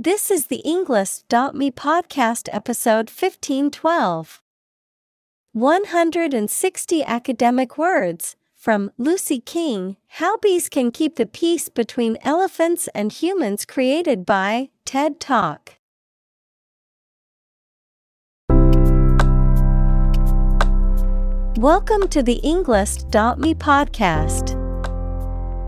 This is the Englist.me podcast episode 1512. 160 academic words from Lucy King How Bees Can Keep the Peace Between Elephants and Humans, created by TED Talk. Welcome to the Englist.me podcast.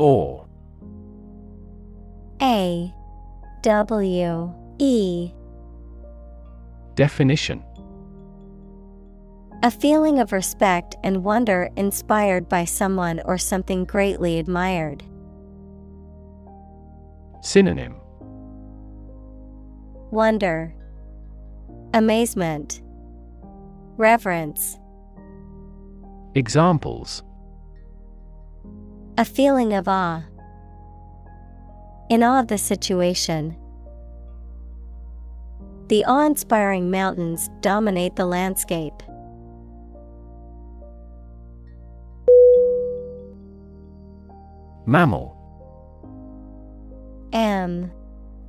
Bore. A W E Definition A feeling of respect and wonder inspired by someone or something greatly admired. Synonym Wonder, Amazement, Reverence. Examples A feeling of awe. In awe of the situation. The awe inspiring mountains dominate the landscape. Mammal. M.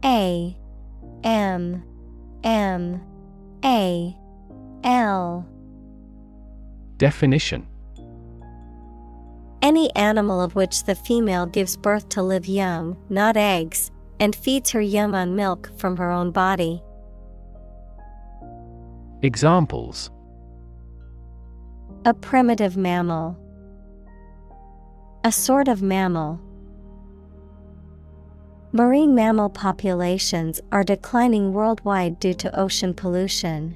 A. M. M. A. L. Definition Any animal of which the female gives birth to live young, not eggs, and feeds her young on milk from her own body. Examples A primitive mammal. A sort of mammal. Marine mammal populations are declining worldwide due to ocean pollution.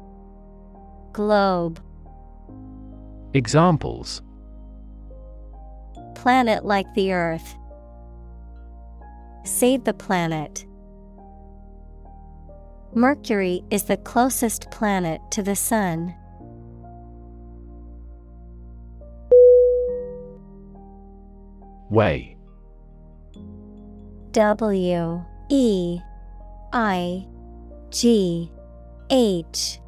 Globe. Examples Planet like the Earth. Save the planet. Mercury is the closest planet to the Sun. Weigh W E I G H.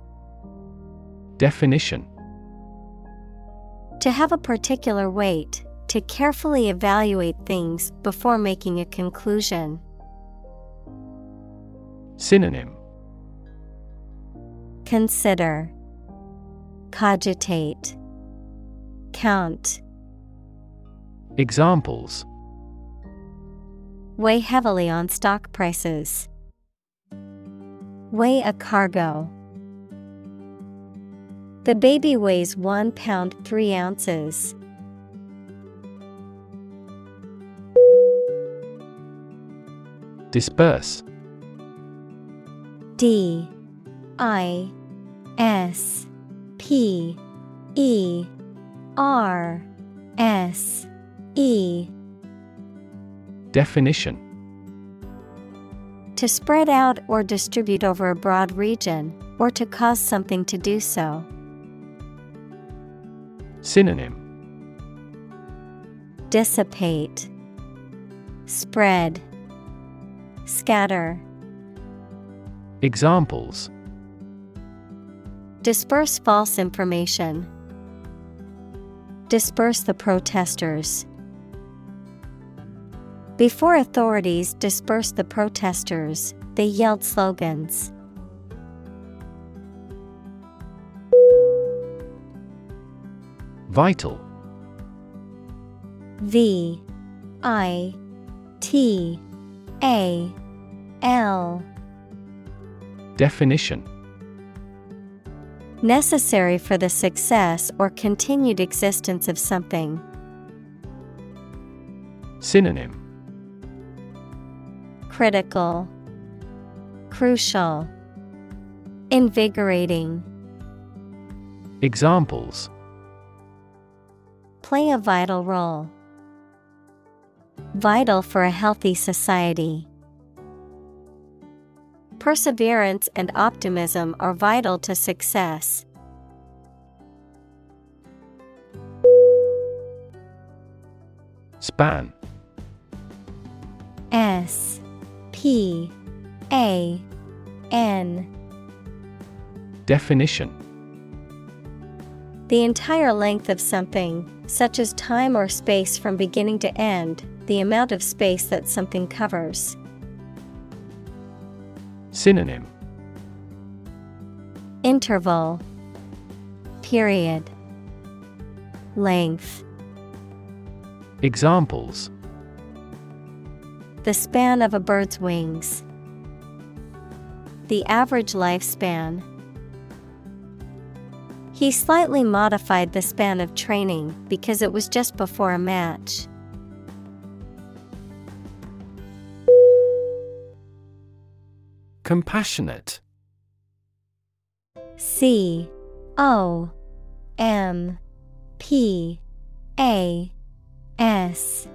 Definition To have a particular weight, to carefully evaluate things before making a conclusion. Synonym Consider, Cogitate, Count. Examples Weigh heavily on stock prices. Weigh a cargo. The baby weighs one pound three ounces. Disperse. D. I. S. P. E. R. S. E. Definition. To spread out or distribute over a broad region, or to cause something to do so. Synonym Dissipate, Spread, Scatter. Examples Disperse false information. Disperse the protesters. Before authorities dispersed the protesters, they yelled slogans. Vital. V I T A L. Definition. Necessary for the success or continued existence of something. Synonym. Critical, Crucial, Invigorating. Examples Play a vital role. Vital for a healthy society. Perseverance and optimism are vital to success. Span S P A N Definition The entire length of something, such as time or space from beginning to end, the amount of space that something covers. Synonym Interval Period Length Examples The span of a bird's wings. The average lifespan. He slightly modified the span of training because it was just before a match. Compassionate C O M P A S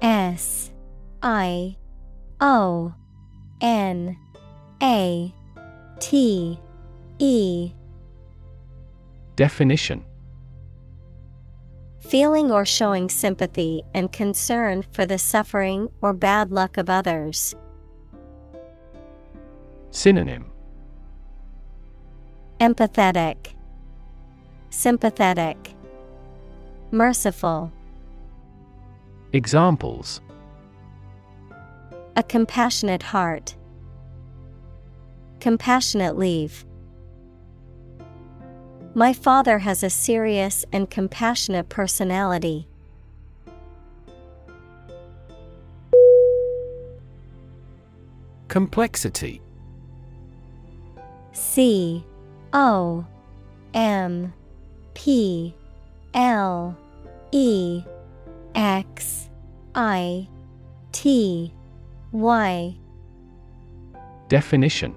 S I O N A T E Definition Feeling or showing sympathy and concern for the suffering or bad luck of others. Synonym Empathetic, Sympathetic, Merciful. Examples A compassionate heart. Compassionate leave. My father has a serious and compassionate personality. Complexity. C O M P L E X I T Y. Definition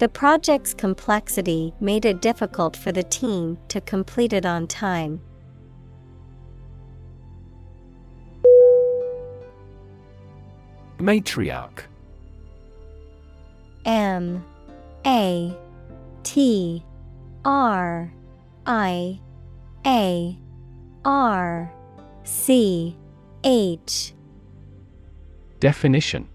The project's complexity made it difficult for the team to complete it on time. Matriarch. M. A. T. R. I. A. R. C. H. Definition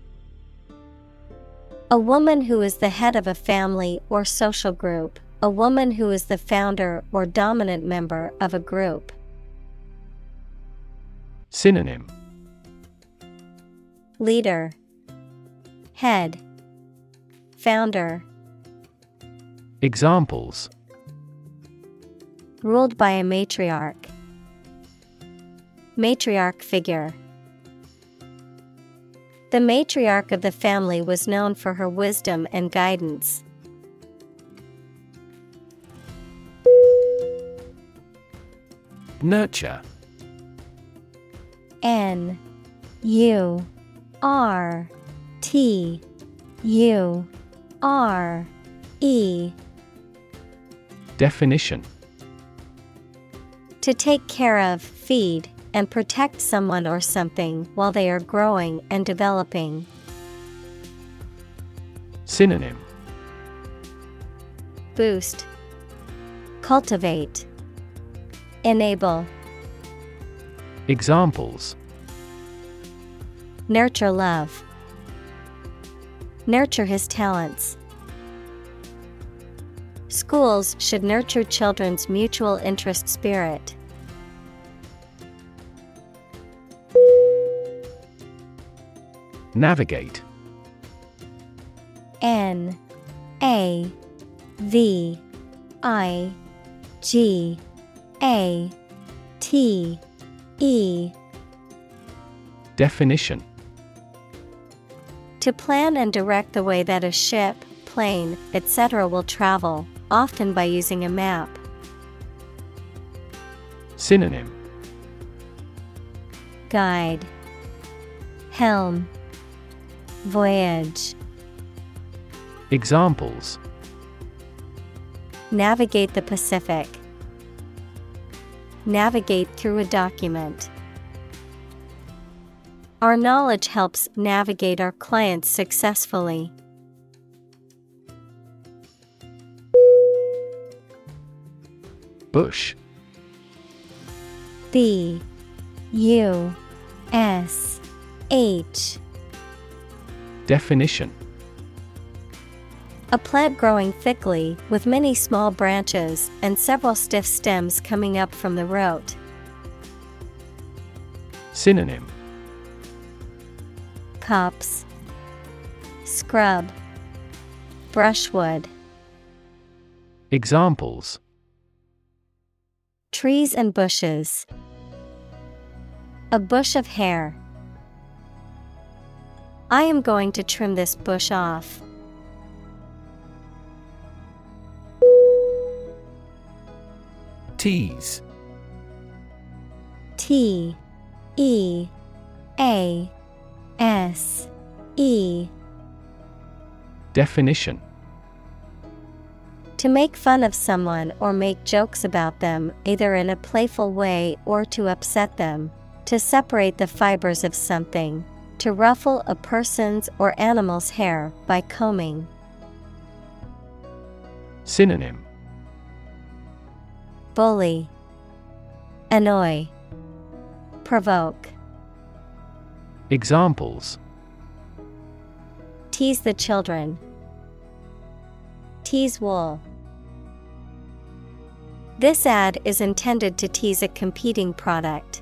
A woman who is the head of a family or social group, a woman who is the founder or dominant member of a group. Synonym Leader, Head, Founder, Examples ruled by a matriarch. Matriarch figure. The matriarch of the family was known for her wisdom and guidance. Nurture. N U R T U R E. Definition. To take care of, feed, and protect someone or something while they are growing and developing. Synonym Boost, Cultivate, Enable, Examples Nurture love, Nurture his talents. Schools should nurture children's mutual interest spirit. Navigate. N A V I G A T E. Definition. To plan and direct the way that a ship, plane, etc. will travel, often by using a map. Synonym. Guide. Helm Voyage Examples Navigate the Pacific. Navigate through a document. Our knowledge helps navigate our clients successfully. Bush B U S H Definition A plant growing thickly with many small branches and several stiff stems coming up from the root. Synonym Copse Scrub Brushwood Examples Trees and bushes. A bush of hair. I am going to trim this bush off. Tease T E A S E Definition To make fun of someone or make jokes about them, either in a playful way or to upset them. To separate the fibers of something. To ruffle a person's or animal's hair by combing. Synonym Bully. Annoy. Provoke. Examples Tease the children. Tease wool. This ad is intended to tease a competing product.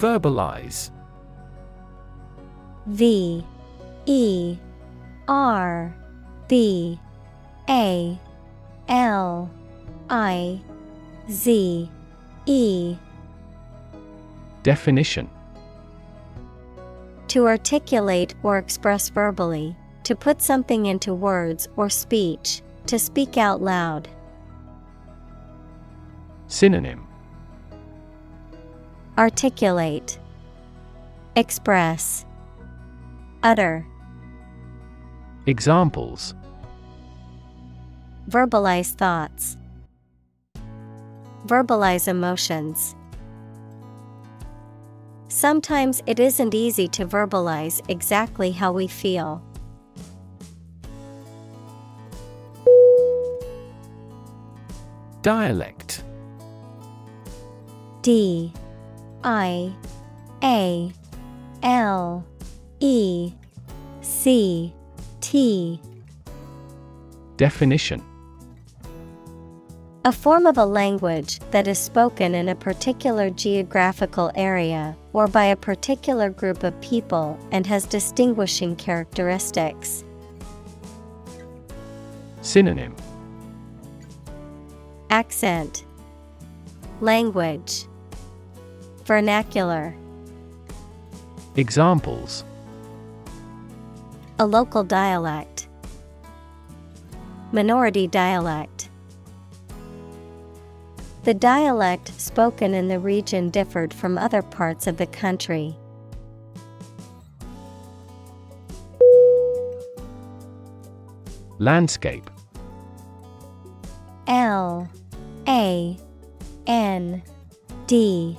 Verbalize. V E R B A L I Z E. Definition. To articulate or express verbally, to put something into words or speech, to speak out loud. Synonym Articulate, Express, Utter, Examples. Verbalize thoughts, Verbalize emotions. Sometimes it isn't easy to verbalize exactly how we feel. Dialect. D I A L E C T. Definition. A form of a language that is spoken in a particular geographical area or by a particular group of people and has distinguishing characteristics. Synonym. Accent. Language Vernacular. Examples. A local dialect. Minority dialect. The dialect spoken in the region differed from other parts of the country. Landscape. L A N D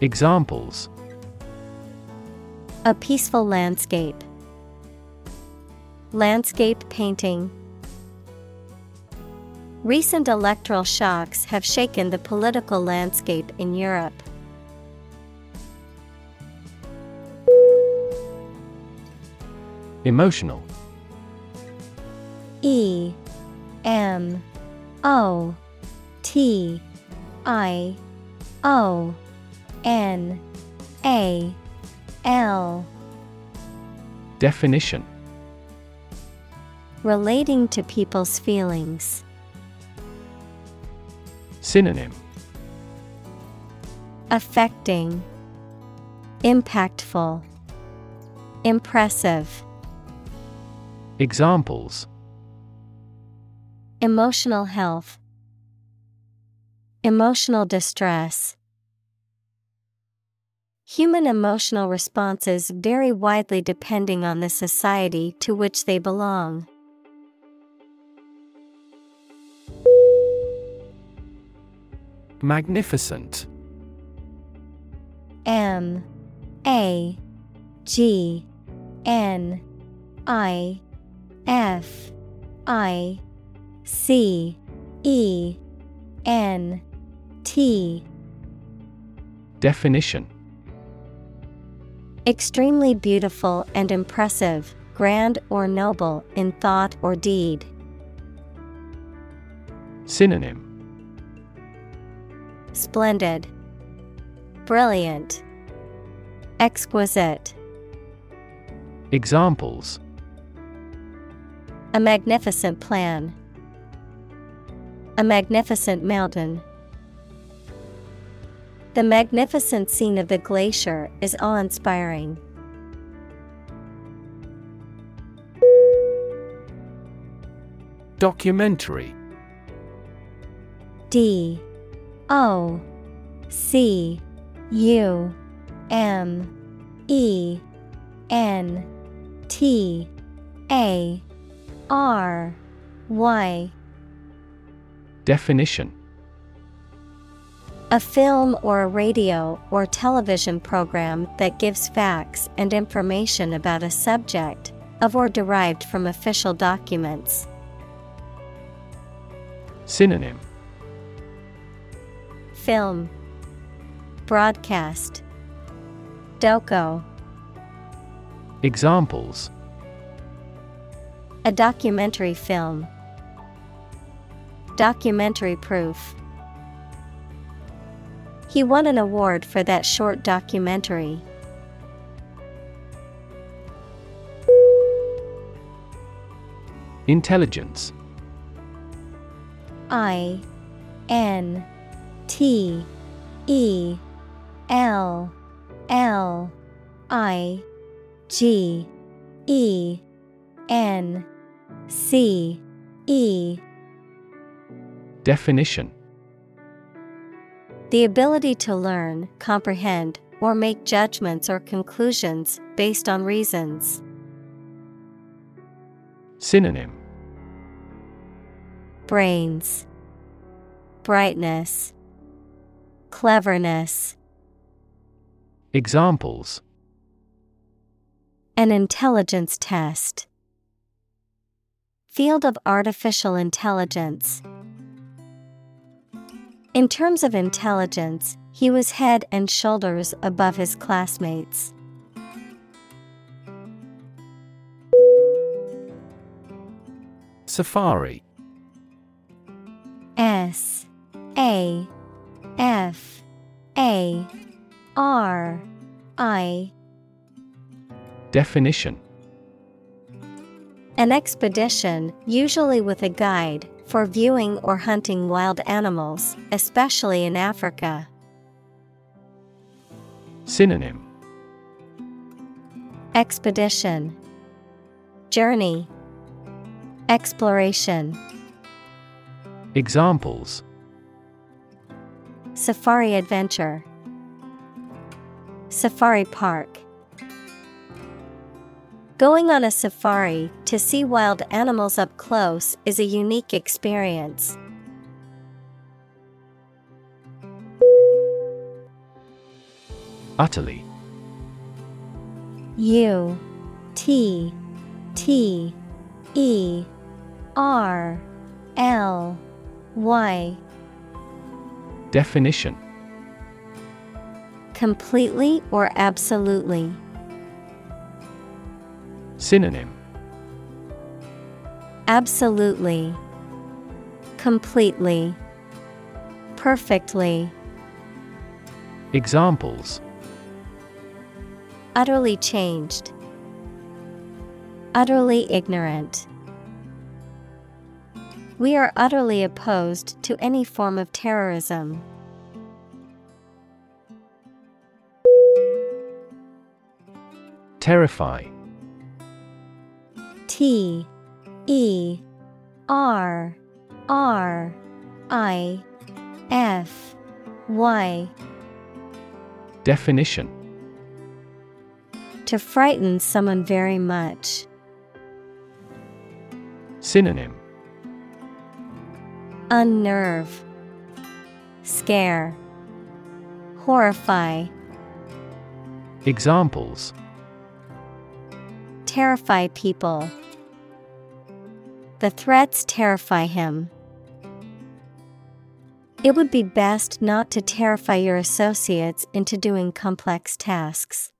Examples. A peaceful landscape. Landscape painting. Recent electoral shocks have shaken the political landscape in Europe. Emotional. E M O T I O N A L. Definition. Relating to people's feelings. Synonym. Affecting. Impactful. Impressive. Examples. Emotional health. Emotional distress Human emotional responses vary widely depending on the society to which they belong. Magnificent. M. A. G. N. I. F. I. C. E. N. T. Definition Extremely beautiful and impressive, grand or noble in thought or deed. Synonym Splendid, Brilliant, Exquisite. Examples A magnificent plan. A magnificent mountain. The magnificent scene of the glacier is awe inspiring. Documentary. D. O. C. U. M. E. N. T. A. R. Y. Definition A film or a radio or television program that gives facts and information about a subject, of or derived from official documents. Synonym Film Broadcast Doko Examples A documentary film. Documentary proof. He won an award for that short documentary. Intelligence. I N T E L L I G E N C E. Definition The ability to learn, comprehend, or make judgments or conclusions based on reasons. Synonym Brains, Brightness, Cleverness. Examples An intelligence test. Field of artificial intelligence. In terms of intelligence, he was head and shoulders above his classmates. Safari. S A F A R I. Definition. An expedition, usually with a guide, for viewing or hunting wild animals, especially in Africa. Synonym. Expedition. Journey. Exploration. Examples. Safari Adventure. Safari Park Going on a safari to see wild animals up close is a unique experience. Utterly U T T E R L Y Definition Completely or absolutely. Synonym Absolutely. Completely. Perfectly. Examples Utterly changed. Utterly ignorant. We are utterly opposed to any form of terrorism. Terrify T E R R I F Y. Definition. To frighten someone very much. Synonym. Unnerve, Scare, Horrify, Examples. Terrify people. The threats terrify him. It would be best not to terrify your associates into doing complex tasks.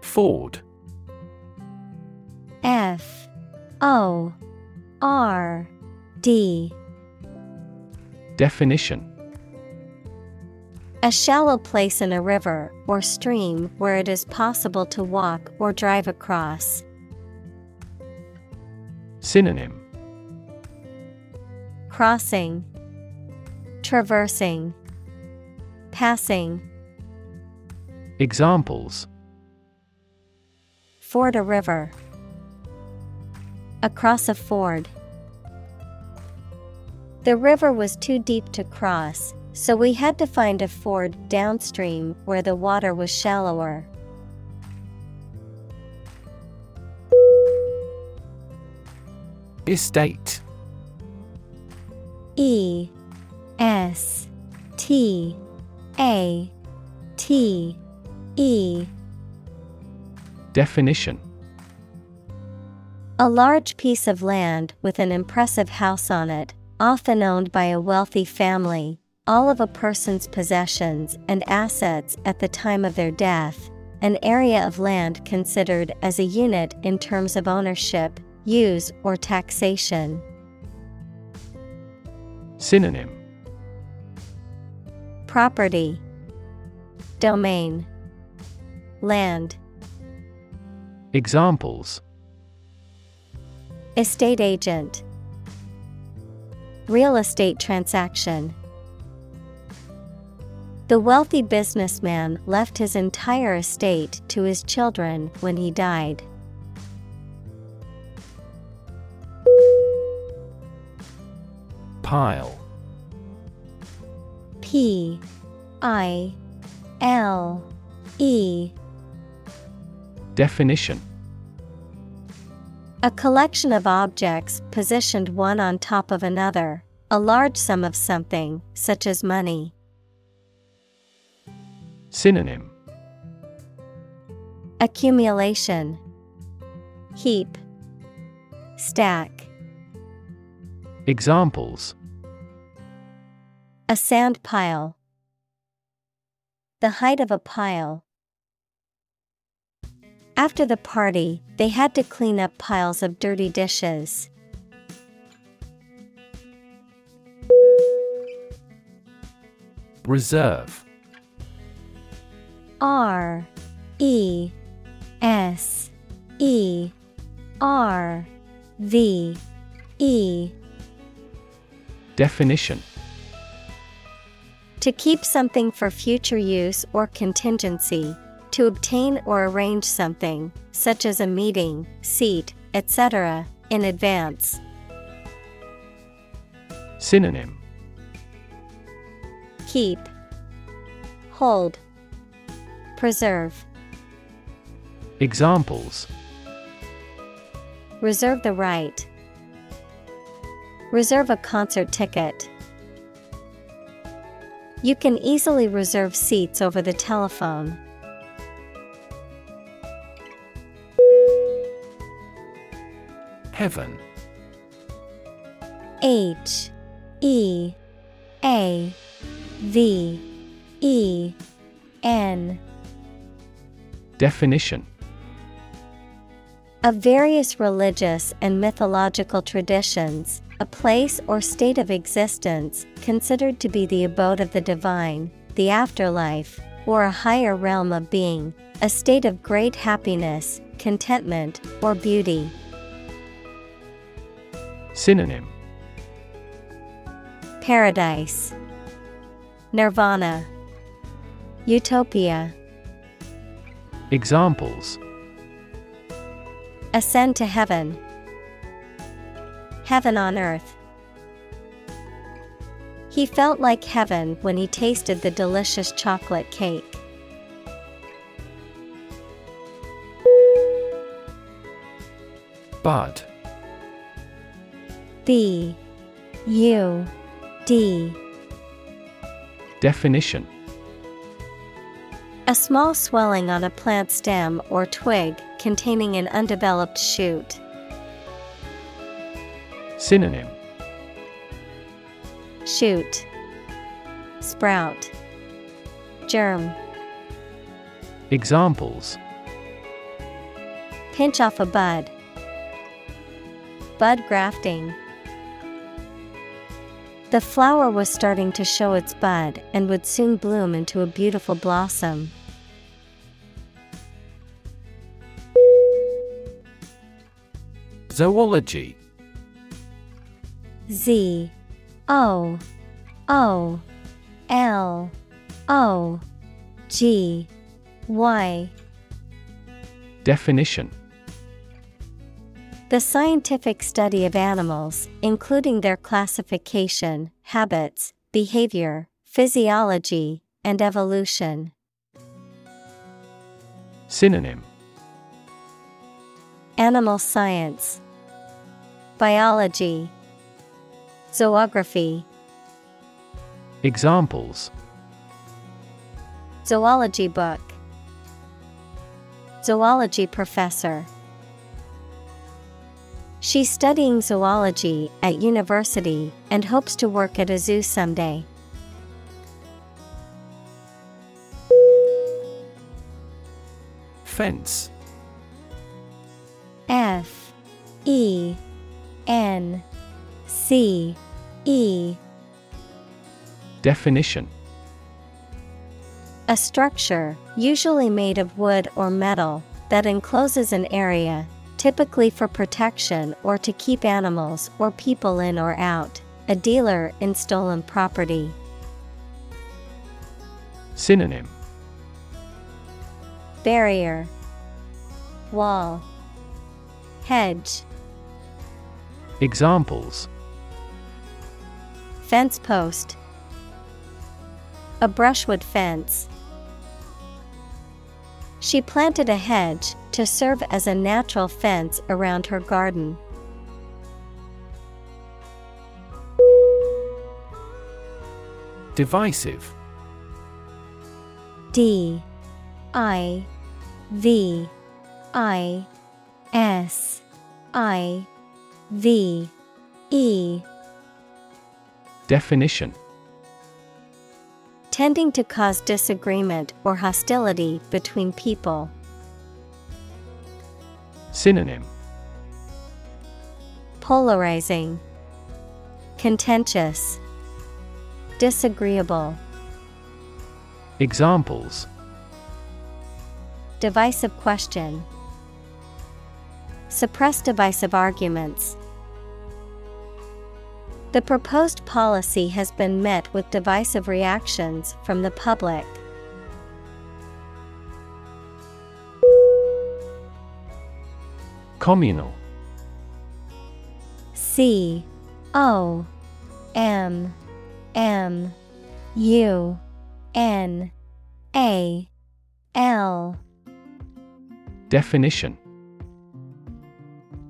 Ford. F. O. R. D. Definition A shallow place in a river or stream where it is possible to walk or drive across. Synonym Crossing, Traversing, Passing. Examples Ford a river. Across a ford. The river was too deep to cross, so we had to find a ford downstream where the water was shallower. Estate. E S T A T E. Definition. A large piece of land with an impressive house on it, often owned by a wealthy family, all of a person's possessions and assets at the time of their death, an area of land considered as a unit in terms of ownership, use, or taxation. Synonym. Property, Domain, Land, Examples. Estate agent, Real estate transaction. The wealthy businessman left his entire estate to his children when he died. Pile P I L E Definition A collection of objects positioned one on top of another, a large sum of something, such as money. Synonym Accumulation Heap Stack Examples A sand pile. The height of a pile. After the party, they had to clean up piles of dirty dishes. Reserve R E S E R V E Definition To keep something for future use or contingency, to obtain or arrange something, such as a meeting, seat, etc., in advance. Synonym Keep, Hold, Preserve. Examples Reserve the right. Reserve a concert ticket. You can easily reserve seats over the telephone. Heaven H E A V E N Definition Of various religious and mythological traditions, a place or state of existence considered to be the abode of the divine, the afterlife, or a higher realm of being, a state of great happiness, contentment, or beauty. Synonym Paradise, Nirvana, Utopia. Examples Ascend to heaven. Heaven on earth. He felt like heaven when he tasted the delicious chocolate cake. Bud B U D Definition A small swelling on a plant stem or twig containing an undeveloped shoot. Synonym Shoot, Sprout, Germ. Examples Pinch off a bud. Bud grafting. The flower was starting to show its bud and would soon bloom into a beautiful blossom. Zoology. Z. O. O. L. O. G. Y. Definition The scientific study of animals, including their classification, habits, behavior, physiology, and evolution. Synonym. Animal science, Biology, Zoography, Examples. Zoology book, Zoology professor. She's studying zoology at university and hopes to work at a zoo someday. Fence. F. E. N. C. E. Definition. A structure, usually made of wood or metal, that encloses an area, typically for protection or to keep animals or people in or out. A dealer in stolen property. Synonym. Barrier. Wall. Hedge. Examples. Fence post. A brushwood fence She planted a hedge to serve as a natural fence around her garden. Divisive. D I V I S I V E. Definition Tending to cause disagreement or hostility between people. Synonym Polarizing, Contentious, Disagreeable. Examples Divisive question. Suppress divisive arguments. The proposed policy has been met with divisive reactions from the public. Communal. C O M M U N A L. Definition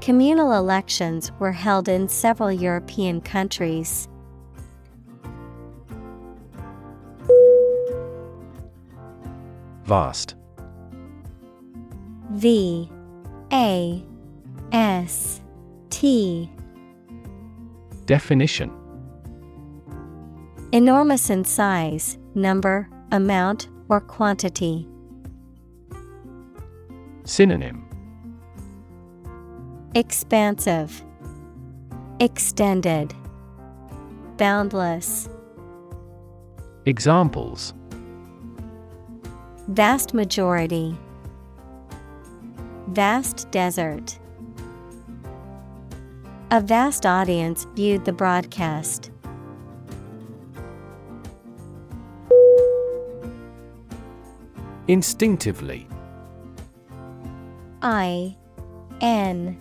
Communal elections were held in several European countries. Vast V A S T Definition Enormous in size, number, amount, or quantity. Synonym Expansive, Extended, Boundless. Examples Vast majority, Vast desert. A vast audience viewed the broadcast. Instinctively I N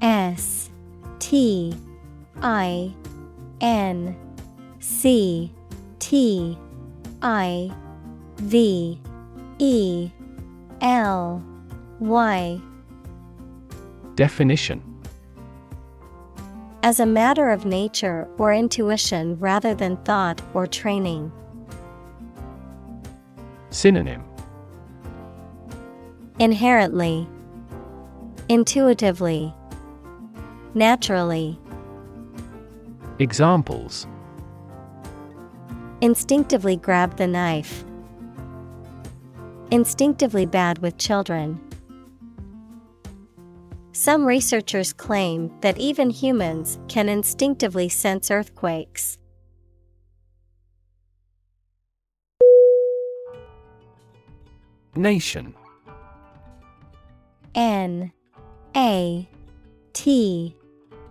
S T I N C T I V E L Y. Definition. As a matter of nature or intuition rather than thought or training. Synonym. Inherently, Intuitively, Naturally, Examples instinctively grab the knife. Instinctively bad with children. Some researchers claim that even humans can instinctively sense earthquakes. Nation N A T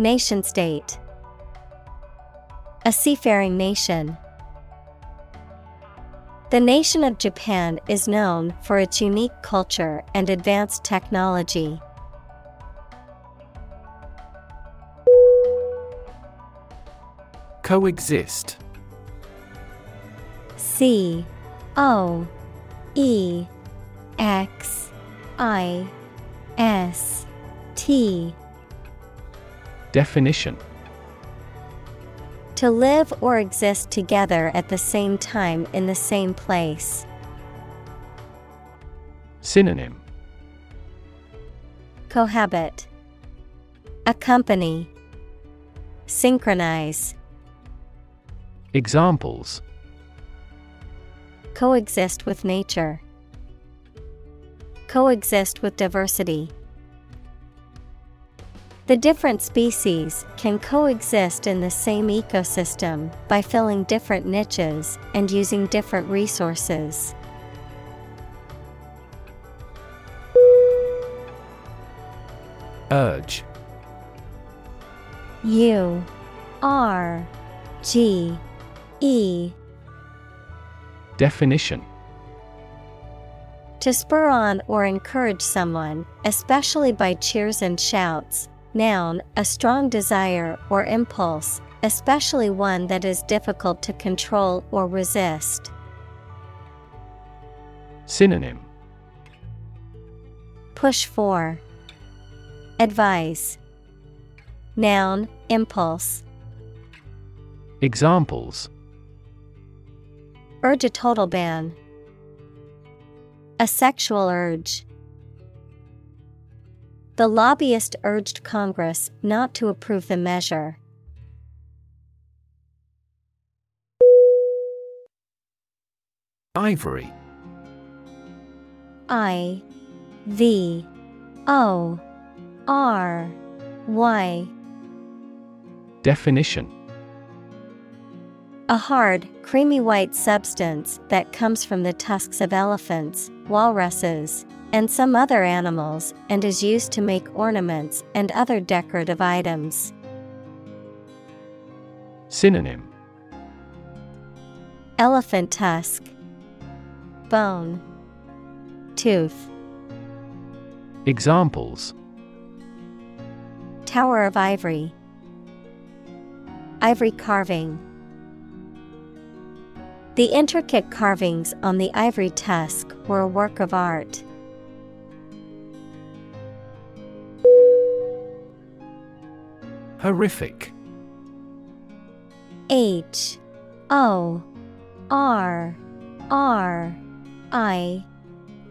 Nation state A seafaring nation. The nation of Japan is known for its unique culture and advanced technology. Coexist C O E X I S T Definition To live or exist together at the same time in the same place. Synonym Cohabit Accompany Synchronize Examples Coexist with nature. Coexist with diversity. The different species can coexist in the same ecosystem by filling different niches and using different resources. Urge U R G E Definition To spur on or encourage someone, especially by cheers and shouts. Noun, a strong desire or impulse, especially one that is difficult to control or resist. Synonym Push for, advise. Noun, impulse. Examples Urge a total ban. A sexual urge. The lobbyist urged Congress not to approve the measure. Ivory I V O R Y. Definition A hard, creamy white substance that comes from the tusks of elephants, walruses, and some other animals and is used to make ornaments and other decorative items. Synonym Elephant tusk, Bone, Tooth, Examples Tower of Ivory, Ivory carving. The intricate carvings on the ivory tusk were a work of art. Horrific. H O R R I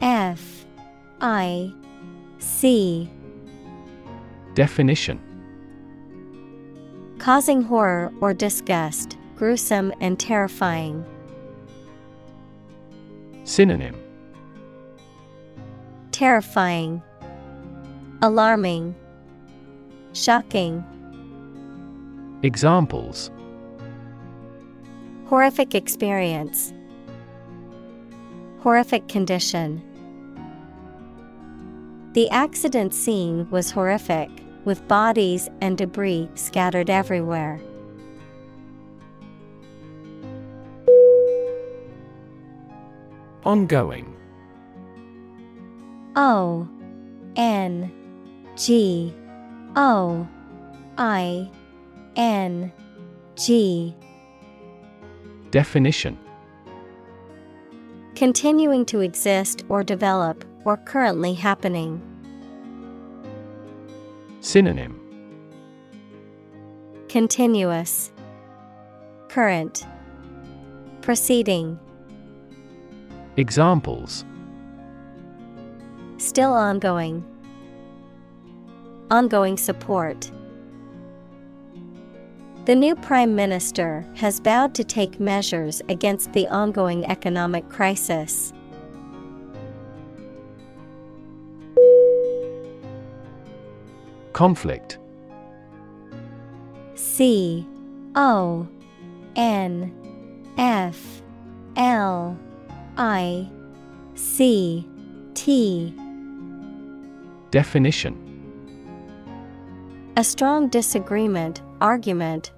F I C. Definition. Causing horror or disgust, gruesome and terrifying. Synonym. Terrifying, Alarming, Shocking. Examples Horrific experience, Horrific condition. The accident scene was horrific, with bodies and debris scattered everywhere. Ongoing O N G O I N G. Definition. Continuing to exist or develop, or currently happening. Synonym. Continuous, Current, Proceeding, Examples. Still ongoing, Ongoing support. The new Prime Minister has vowed to take measures against the ongoing economic crisis. Conflict. C O N F L I C T. Definition. A strong disagreement, argument,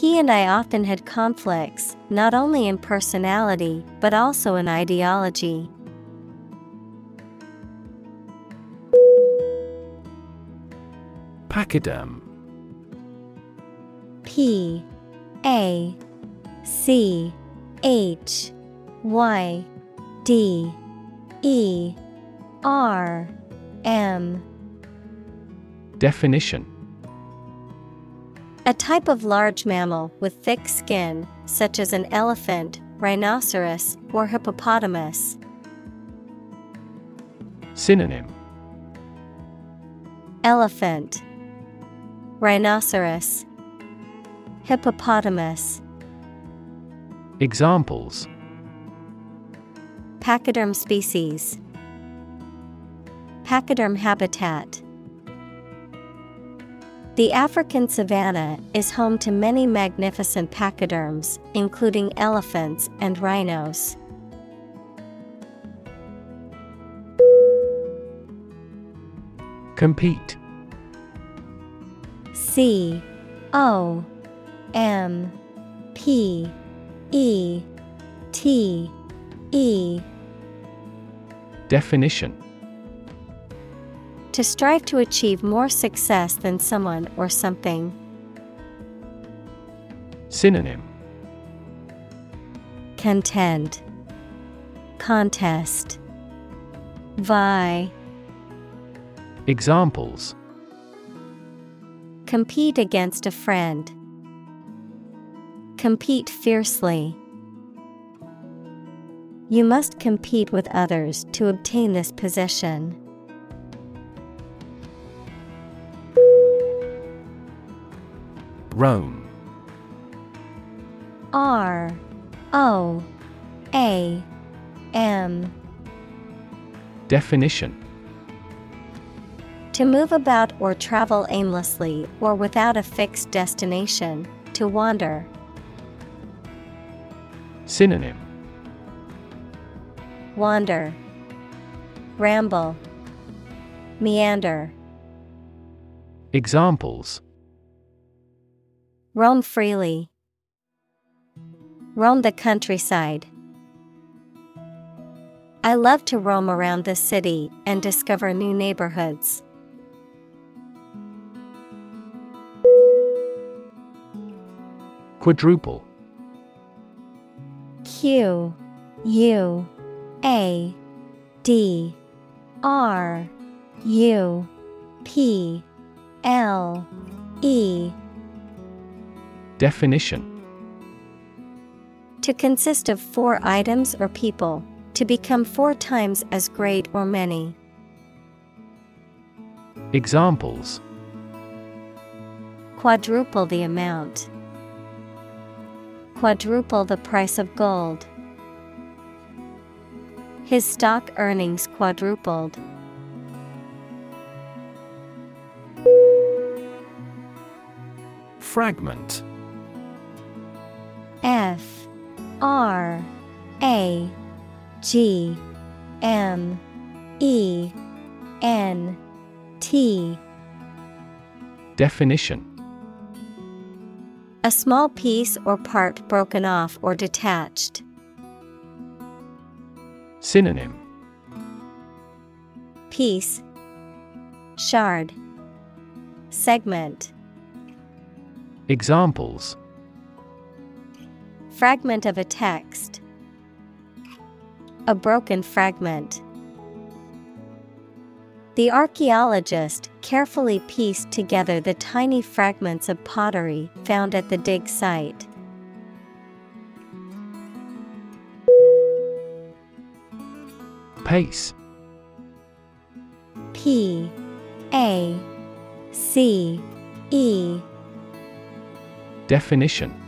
He and I often had conflicts, not only in personality, but also in ideology. Pachyderm. P A C H Y D E R M. Definition A type of large mammal with thick skin, such as an elephant, rhinoceros, or hippopotamus. Synonym. Elephant. Rhinoceros. Hippopotamus. Examples. Pachyderm species. Pachyderm habitat The African savanna is home to many magnificent pachyderms, including elephants and rhinos. Compete. C O M P E T E. Definition To strive to achieve more success than someone or something. Synonym Contend Contest Vie Examples Compete against a friend. Compete fiercely. You must compete with others to obtain this position. Roam. R O A M. Definition. To move about or travel aimlessly or without a fixed destination, to wander. Synonym. Wander, Ramble, Meander. Examples Roam freely. Roam the countryside. I love to roam around the city and discover new neighborhoods. Quadruple Q U A D R U P L E Definition To consist of four items or people, to become four times as great or many. Examples Quadruple the amount. Quadruple the price of gold. His stock earnings quadrupled. Fragment F R A G M E N T. Definition. A small piece or part broken off or detached. Synonym. Piece. Shard. Segment. Examples Fragment of a text. A broken fragment. The archaeologist carefully pieced together the tiny fragments of pottery found at the dig site. Pace P A C E Definition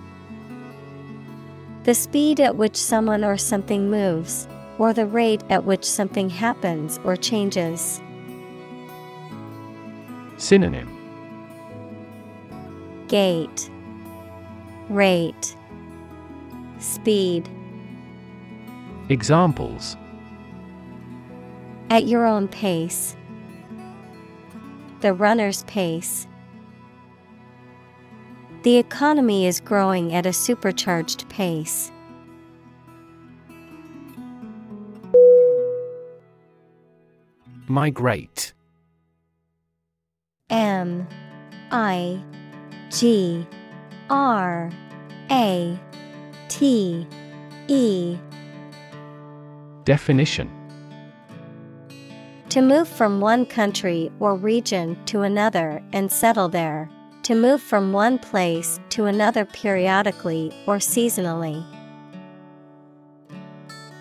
The speed at which someone or something moves, or the rate at which something happens or changes. Synonym Gait, Rate, Speed. Examples At your own pace. the runner's pace. The economy is growing at a supercharged pace. Migrate. M I G R A T E Definition To move from one country or region to another and settle there. To move from one place to another periodically or seasonally.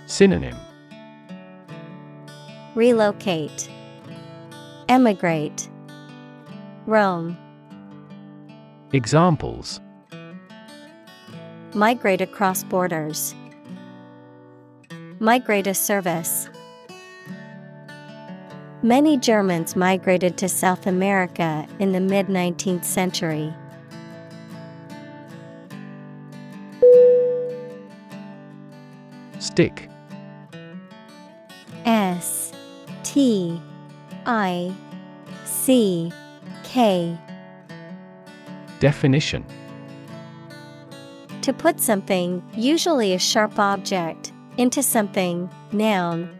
Synonym Relocate, Emigrate, Roam. Examples Migrate across borders. Migrate a service. Many Germans migrated to South America in the mid 19th century. Stick. S T I C K Definition To put something, usually a sharp object, into something, noun,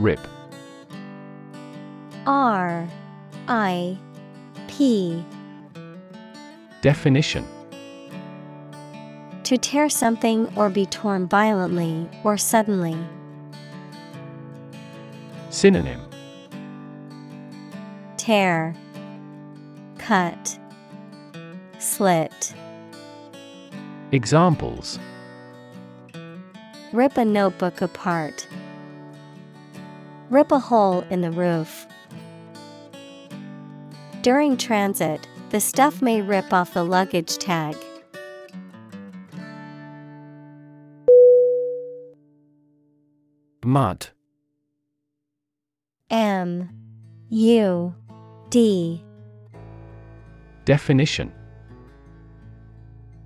Rip. R I P. Definition To tear something or be torn violently or suddenly. Synonym Tear, Cut, Slit. Examples Rip a notebook apart. Rip a hole in the roof. During transit, the stuff may rip off the luggage tag. Mud. M U D. Definition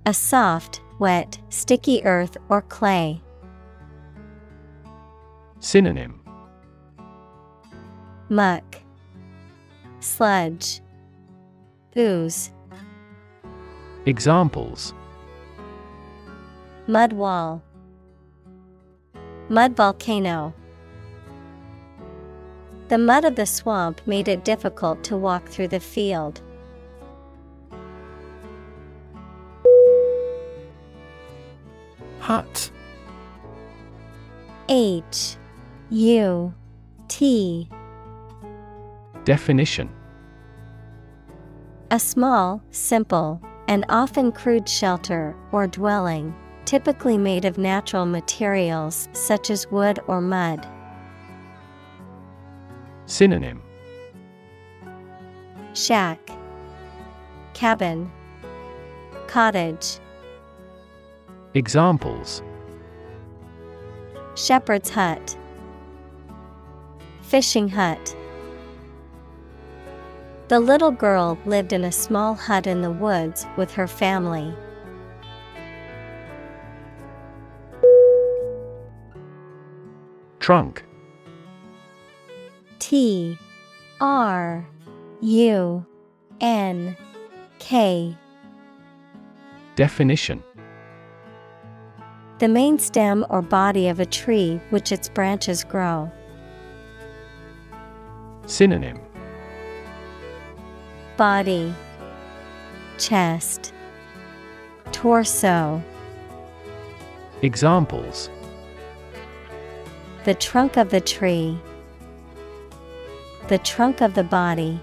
A soft, wet, sticky earth or clay. Synonym Muck, Sludge, Ooze, Examples Mud wall, Mud volcano. The mud of the swamp made it difficult to walk through the field. Hut. H U T Definition A small, simple, and often crude shelter or dwelling, typically made of natural materials such as wood or mud. Synonym Shack, Cabin, Cottage. Examples Shepherd's hut, Fishing hut. The little girl lived in a small hut in the woods with her family. Trunk. T R U N K. Definition The main stem or body of a tree which its branches grow. Synonym Body, Chest, Torso. Examples The trunk of the tree. The trunk of the body.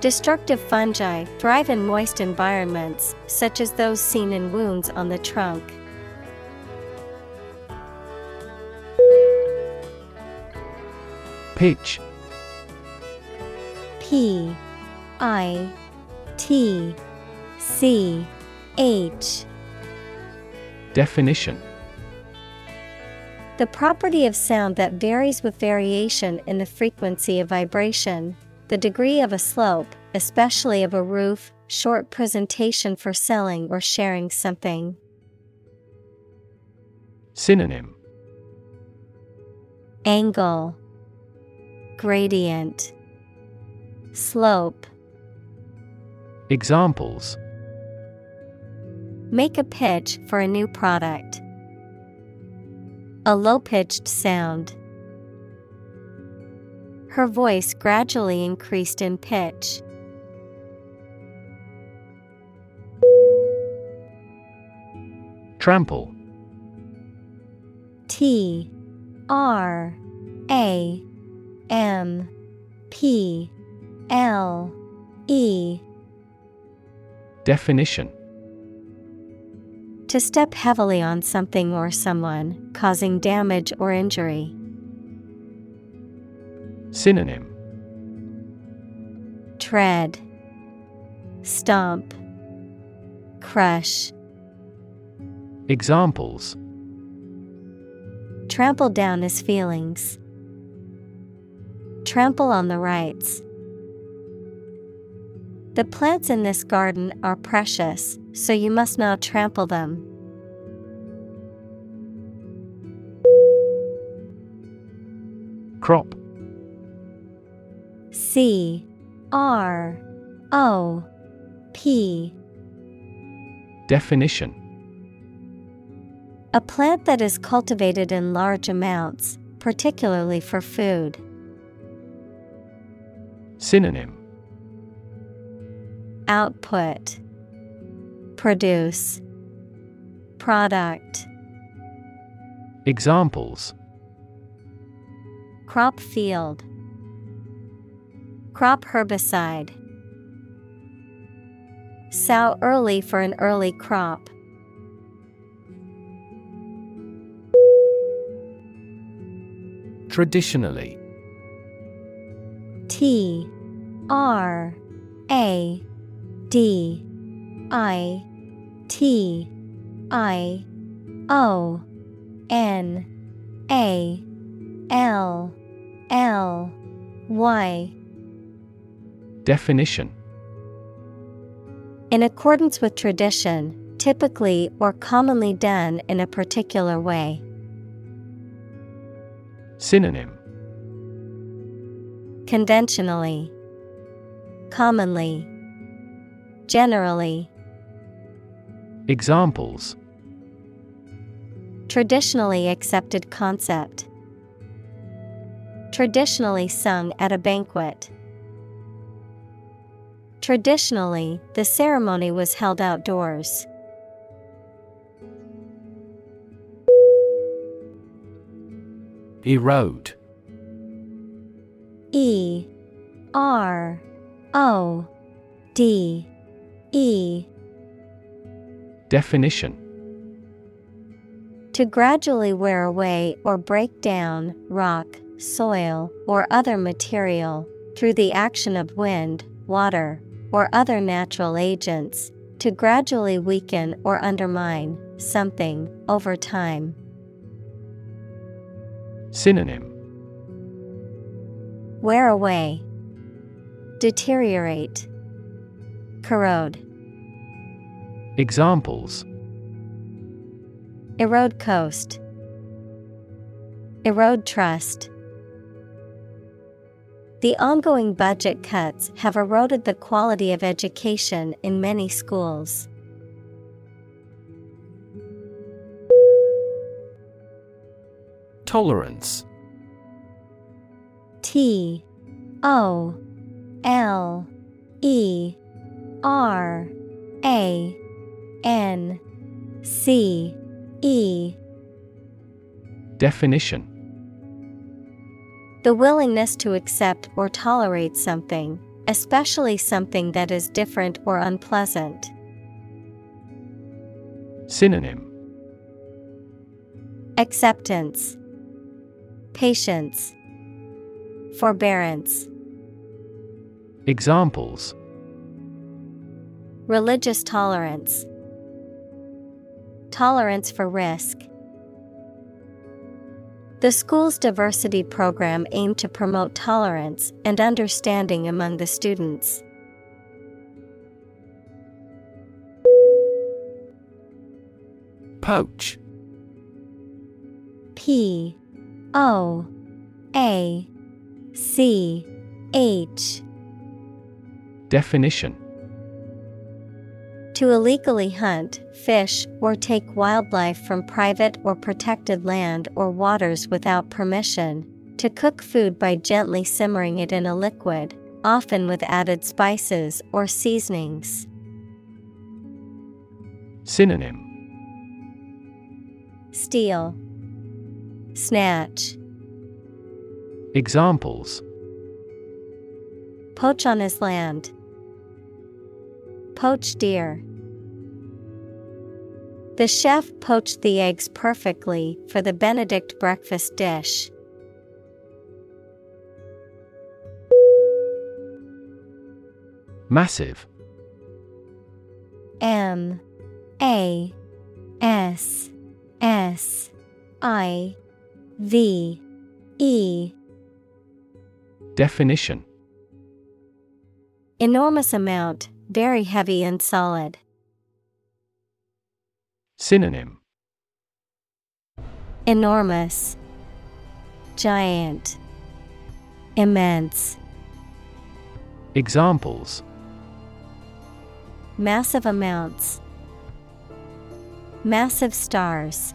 Destructive fungi thrive in moist environments, such as those seen in wounds on the trunk. Pitch P I T C H. Definition. The property of sound that varies with variation in the frequency of vibration, the degree of a slope, especially of a roof, short presentation for selling or sharing something. Synonym. Angle. Gradient Slope Examples Make a pitch for a new product. A low pitched sound. Her voice gradually increased in pitch. Trample T R A M P L E Definition To step heavily on something or someone, causing damage or injury. Synonym Tread, Stomp, Crush. Examples Trample down his feelings. Trample on the rights. The plants in this garden are precious, so you must not trample them. Crop. C. R. O. P. Definition. A plant that is cultivated in large amounts, particularly for food. Synonym Output Produce Product. Examples. Crop field Crop herbicide. Sow early for an early crop. Traditionally. T R A D I T I O N A L L Y. Definition. In accordance with tradition, typically or commonly done in a particular way. Synonym. Conventionally, commonly, generally, Examples traditionally accepted concept. Traditionally sung at a banquet. Traditionally, the ceremony was held outdoors. Erode E R O D E. Definition. To gradually wear away or break down rock, soil, or other material through the action of wind, water, or other natural agents, to gradually weaken or undermine something over time. Synonym. Wear away, deteriorate, corrode, Examples. Erode coast, erode trust. The ongoing budget cuts have eroded the quality of education in many schools. Tolerance. T O L E R A N C E. Definition. The willingness to accept or tolerate something, especially something that is different or unpleasant. Synonym. Acceptance, Patience, Forbearance, Examples Religious tolerance, Tolerance for risk. The school's diversity program aimed to promote tolerance and understanding among the students. Poach P O A C H Definition To illegally hunt, fish, or take wildlife from private or protected land or waters without permission, to cook food by gently simmering it in a liquid, often with added spices or seasonings. Synonym. Steal, Snatch, Examples. Poach on his land, Poach deer. The chef poached the eggs perfectly for the Benedict breakfast dish. Massive. M. A. S. S. I. V. E. Definition. Enormous amount, very heavy and solid. Synonym Enormous, Giant, Immense, Examples Massive amounts, Massive stars.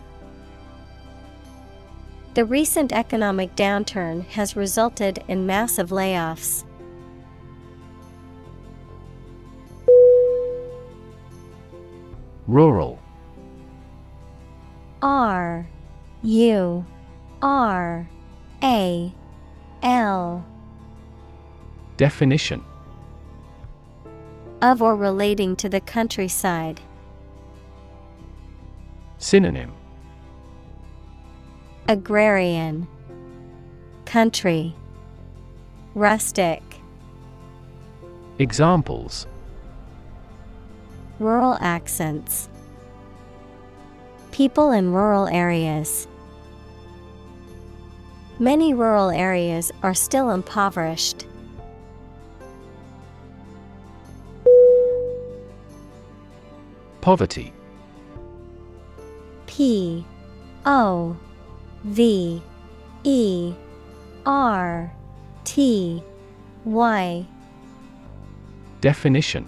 The recent economic downturn has resulted in massive layoffs. Rural. R U R A L. Definition. Of or relating to the countryside. Synonym. Agrarian. Country. Rustic. Examples Rural accents People in rural areas. Many rural areas are still impoverished. Poverty P O V E R T Y Definition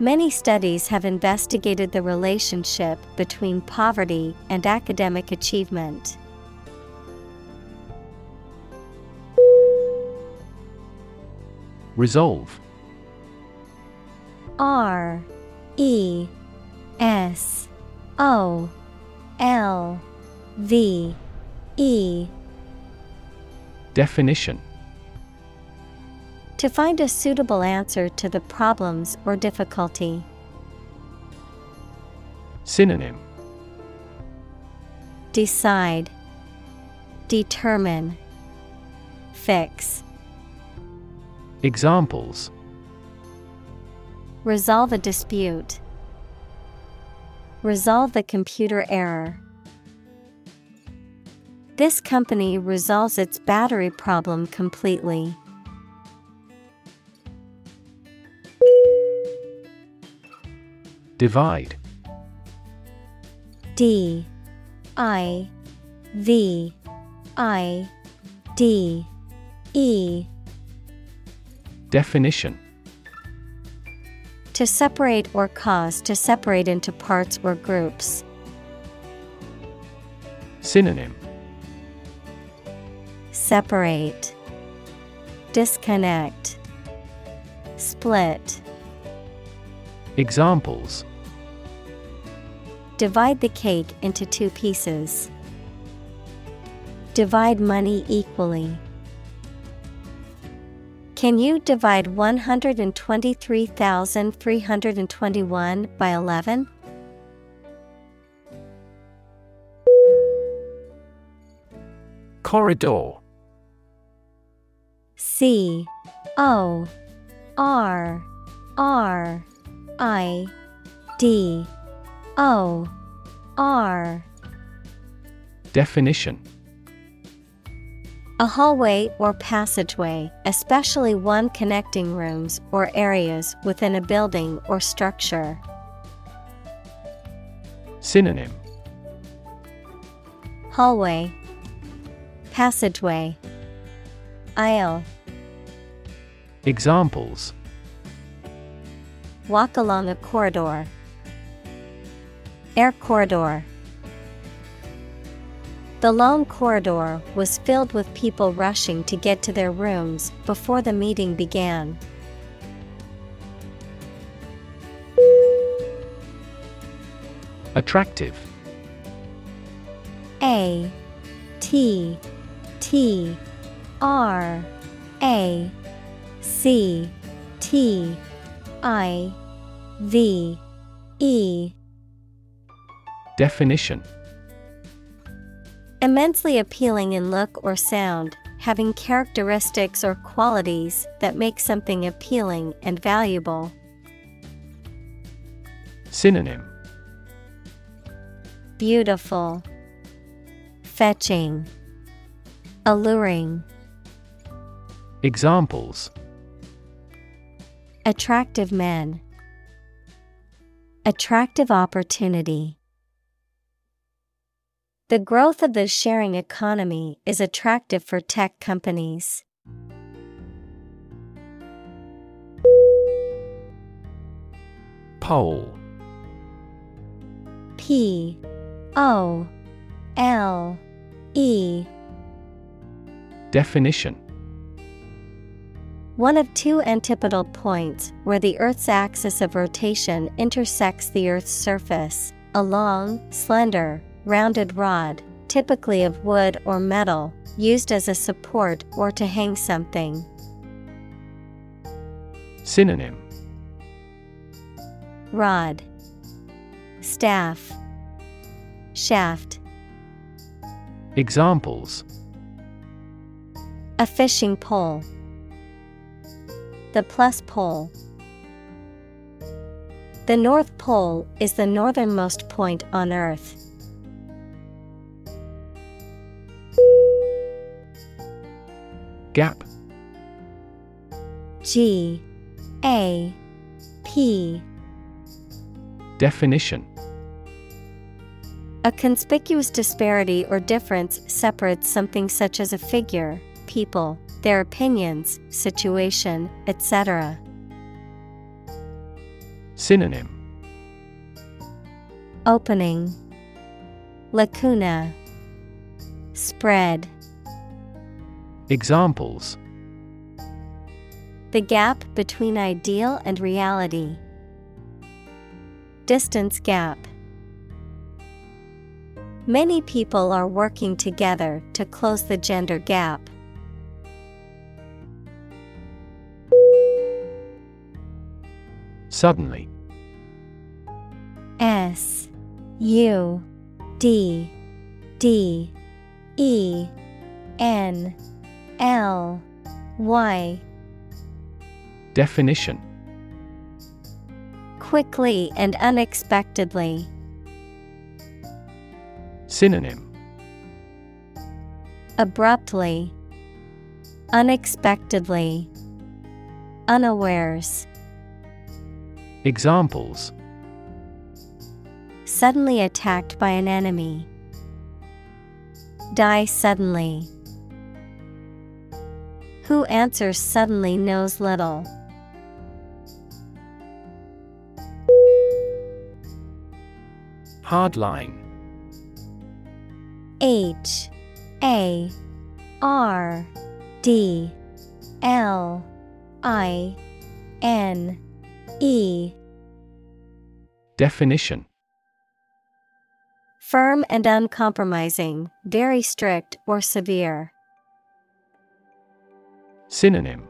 Many studies have investigated the relationship between poverty and academic achievement. Resolve. R E S O L V E. Definition To find a suitable answer to the problems or difficulty. Synonym Decide, Determine, Fix. Examples Resolve a dispute. Resolve the computer error. This company resolves its battery problem completely. Divide. D I V I D E. Definition. To separate or cause to separate into parts or groups. Synonym. Separate, Disconnect, Split. Examples Divide the cake into two pieces. Divide money equally. Can you divide 123,321 by 11? Corridor. C. O. R. R. I. D O R Definition. A hallway or passageway, especially one connecting rooms or areas within a building or structure. Synonym. Hallway. Passageway. Aisle. Examples. Walk along a corridor. Air corridor. The long corridor was filled with people rushing to get to their rooms before the meeting began. Attractive A T T R A C T I V E Definition. Immensely appealing in look or sound, having characteristics or qualities that make something appealing and valuable. Synonym. Beautiful, Fetching, Alluring, Examples. Attractive men, Attractive opportunity. The growth of the sharing economy is attractive for tech companies. Pole P. O. L. E. Definition. One of two antipodal points where the Earth's axis of rotation intersects the Earth's surface, a long, slender, rounded rod, typically of wood or metal, used as a support or to hang something. Synonym Rod, Staff, Shaft. Examples A fishing pole. The plus pole. The North Pole is the northernmost point on Earth. Gap. G A P. Definition. A conspicuous disparity or difference separates something such as a figure, people, their opinions, situation, etc. Synonym. Opening. Lacuna. Spread Examples The gap between ideal and reality. Distance gap. Many people are working together to close the gender gap. Suddenly S U D D E N L Y Definition Quickly and unexpectedly. Synonym Abruptly, Unexpectedly, Unawares. Examples Suddenly attacked by an enemy. Die suddenly. Who answers suddenly knows little. Hardline H A R D L I N E Definition Firm and uncompromising, very strict or severe. Synonym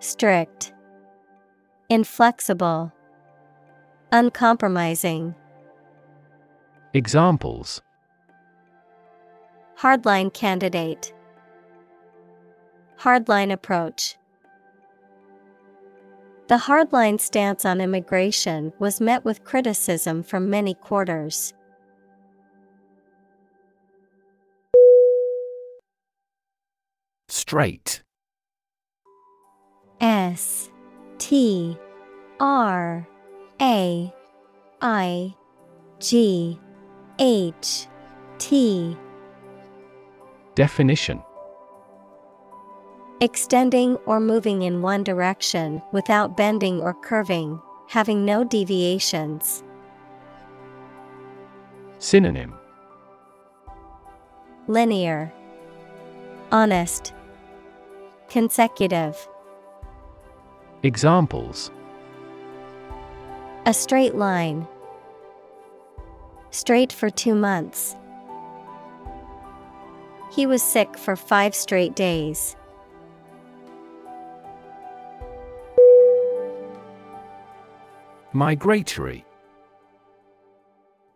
Strict, Inflexible, Uncompromising. Examples Hardline candidate, Hardline approach. The hardline stance on immigration was met with criticism from many quarters. Straight. S T R A I G H T. Definition. Extending or moving in one direction without bending or curving, having no deviations. Synonym. Linear, Honest, Consecutive. Examples A straight line. Straight for two months. He was sick for five straight days. Migratory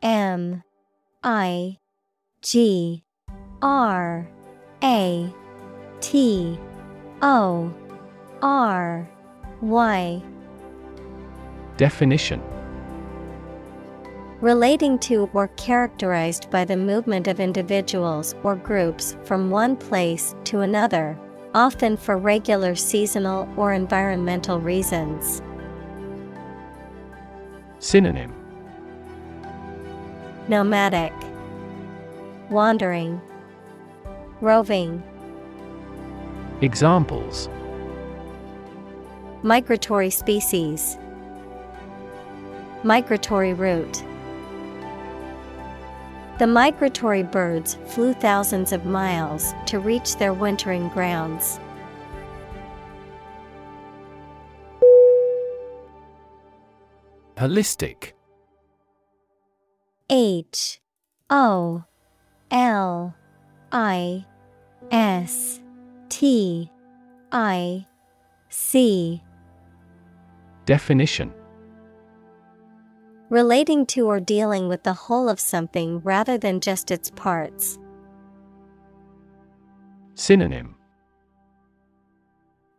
M I G R A T O R Y Definition Relating to or characterized by the movement of individuals or groups from one place to another, often for regular seasonal or environmental reasons. Synonym Nomadic, Wandering, Roving. Examples Migratory species, Migratory route. The migratory birds flew thousands of miles to reach their wintering grounds. Holistic H O L I S T I C. Definition. Relating to or dealing with the whole of something rather than just its parts. Synonym.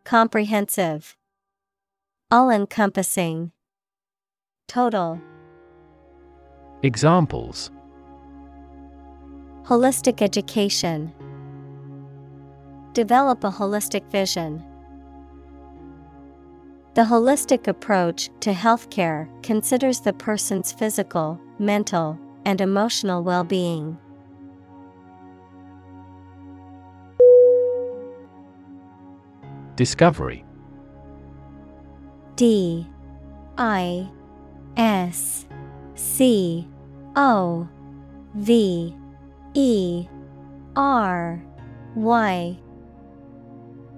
Comprehensive, All encompassing, Total, Examples. Holistic education. Develop a holistic vision. The holistic approach to healthcare considers the person's physical, mental, and emotional well being. Discovery D I S C O V E R Y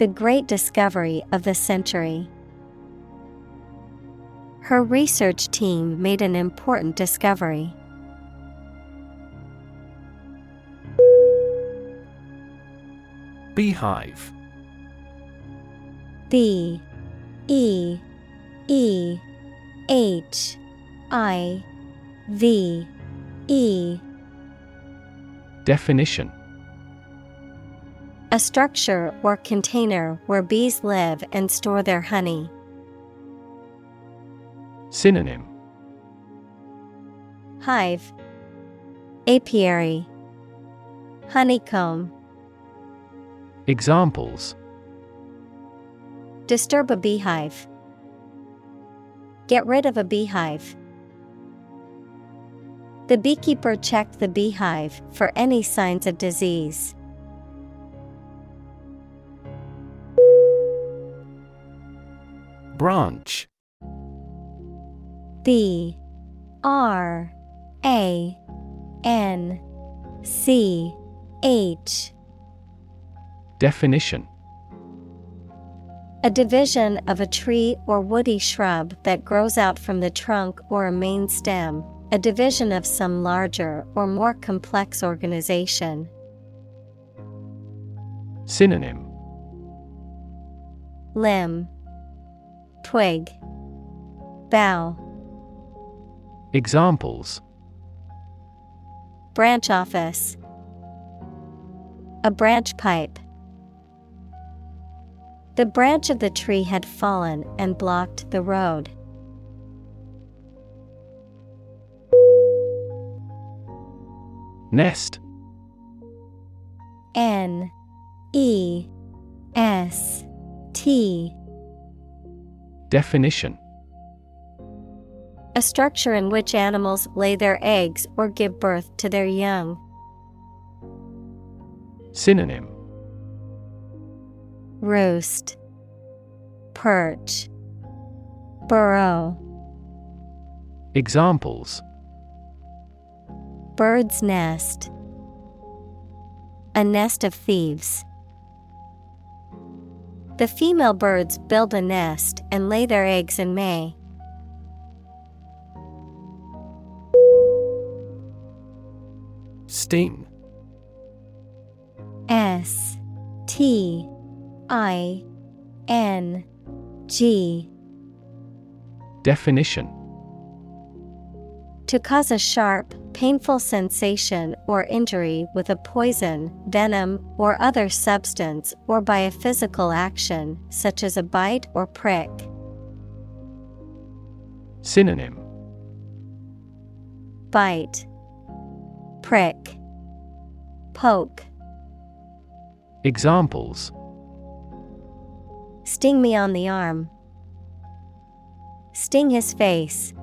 The great discovery of the century. Her research team made an important discovery. Beehive B E E H I V E Definition A structure or container where bees live and store their honey. Synonym Hive Apiary Honeycomb Examples Disturb a beehive. Get rid of a beehive. The beekeeper checked the beehive for any signs of disease. Branch. B R A N C H. Definition. A division of a tree or woody shrub that grows out from the trunk or a main stem, a division of some larger or more complex organization. Synonym. Limb, Twig, Bough, Examples. Branch office, A branch pipe. The branch of the tree had fallen and blocked the road. Nest. N E S T Definition A structure in which animals lay their eggs or give birth to their young. Synonym Roost, Perch, Burrow. Examples Bird's nest. A nest of thieves. The female birds build a nest and lay their eggs in May. Sting S T I N G. Definition To cause a sharp, painful sensation or injury with a poison, venom, or other substance or by a physical action, such as a bite or prick. Synonym Bite, Prick, Poke. Examples Sting me on the arm. Sting his face.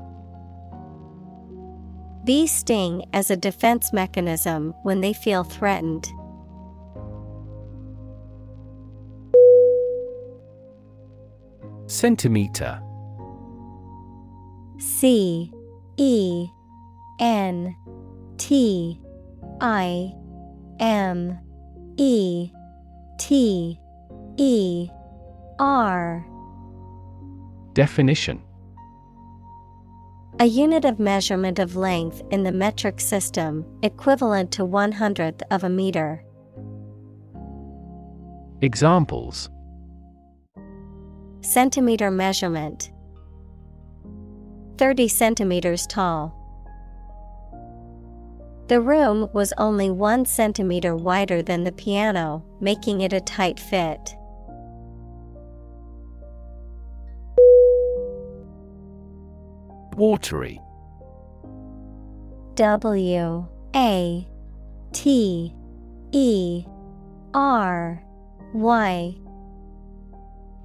Bees sting as a defense mechanism when they feel threatened. Centimeter. C E N T I M E T E R. Definition A unit of measurement of length in the metric system, equivalent to one hundredth of a meter. Examples Centimeter measurement 30 centimeters tall. The room was only one centimeter wider than the piano, making it a tight fit. Watery. W A T E R Y.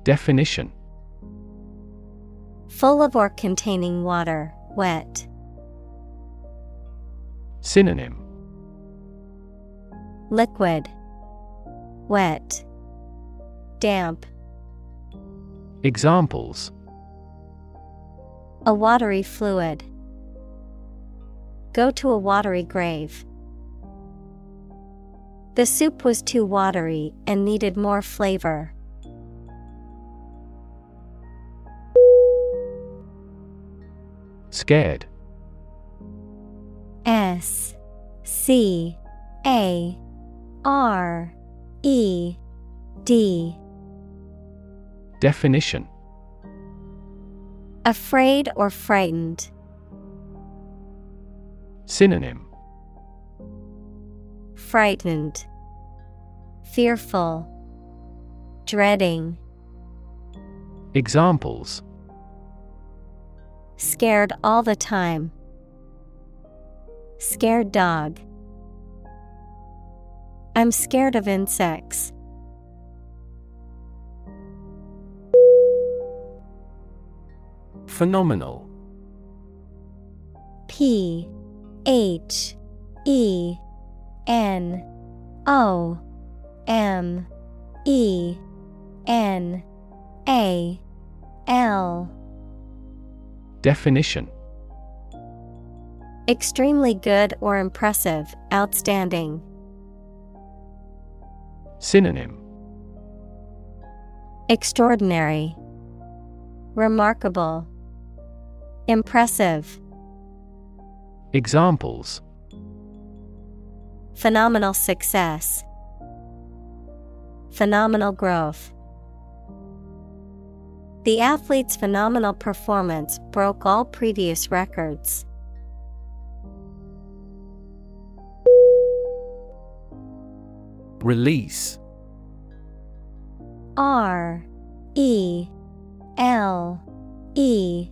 Definition. Full of or containing water, wet. Synonym. Liquid, wet, damp. Examples A watery fluid. Go to a watery grave. The soup was too watery and needed more flavor. Scared S C A R E D Definition Afraid or frightened. Synonym Frightened. Fearful. Dreading. Examples Scared all the time. Scared dog. I'm scared of insects. Phenomenal. P H E N O M E N A L. Definition. Extremely good or impressive, outstanding. Synonym. Extraordinary, Remarkable, Impressive. Examples Phenomenal success, Phenomenal growth. The athlete's phenomenal performance broke all previous records. Release R E L E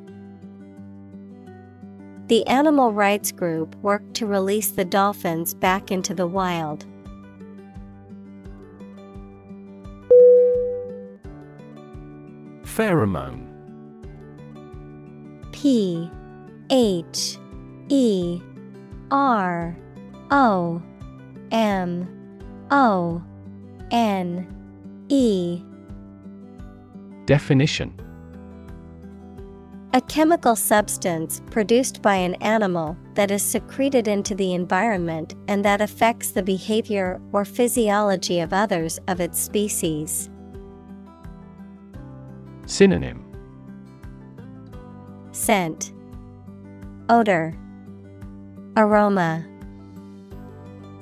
The animal rights group worked to release the dolphins back into the wild. Pheromone. P H E R O M O N E. Definition A chemical substance produced by an animal that is secreted into the environment and that affects the behavior or physiology of others of its species. Synonym Scent, Odor, Aroma.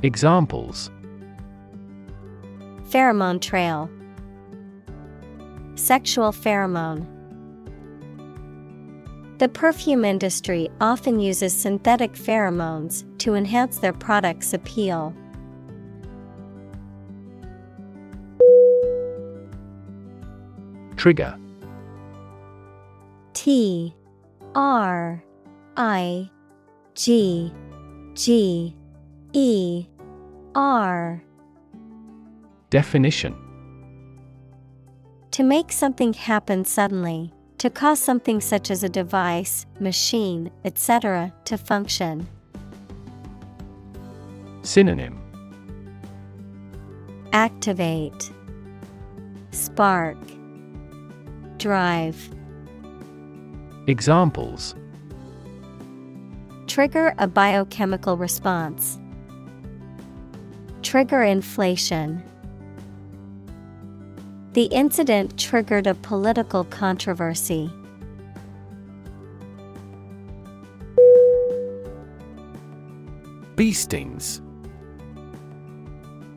Examples Pheromone trail. Sexual pheromone. The perfume industry often uses synthetic pheromones to enhance their product's appeal. Trigger. T R I G G E R. Definition. To make something happen suddenly, to cause something such as a device, machine, etc., to function. Synonym Activate, Spark, Drive. Examples Trigger a biochemical response. Trigger inflation. The incident triggered a political controversy. Bee stings.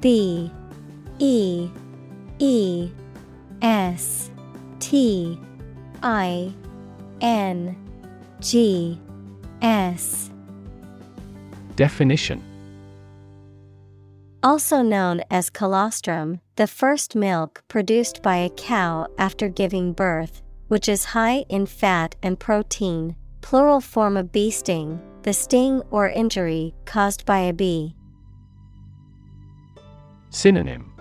B E E S T I N G S. Definition. Also known as colostrum, the first milk produced by a cow after giving birth, which is high in fat and protein, plural form of bee sting, the sting or injury caused by a bee. Synonym.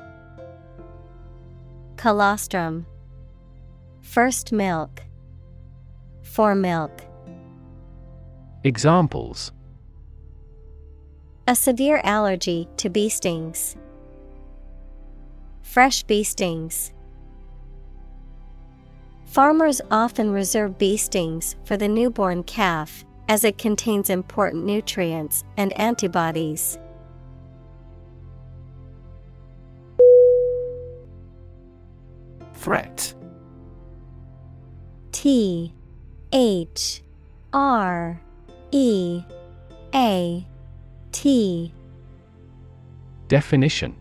Colostrum. First milk. Foremilk. Examples. A severe allergy to bee stings. Fresh bee stings. Farmers often reserve bee stings for the newborn calf as it contains important nutrients and antibodies. Threat T H R E A T Definition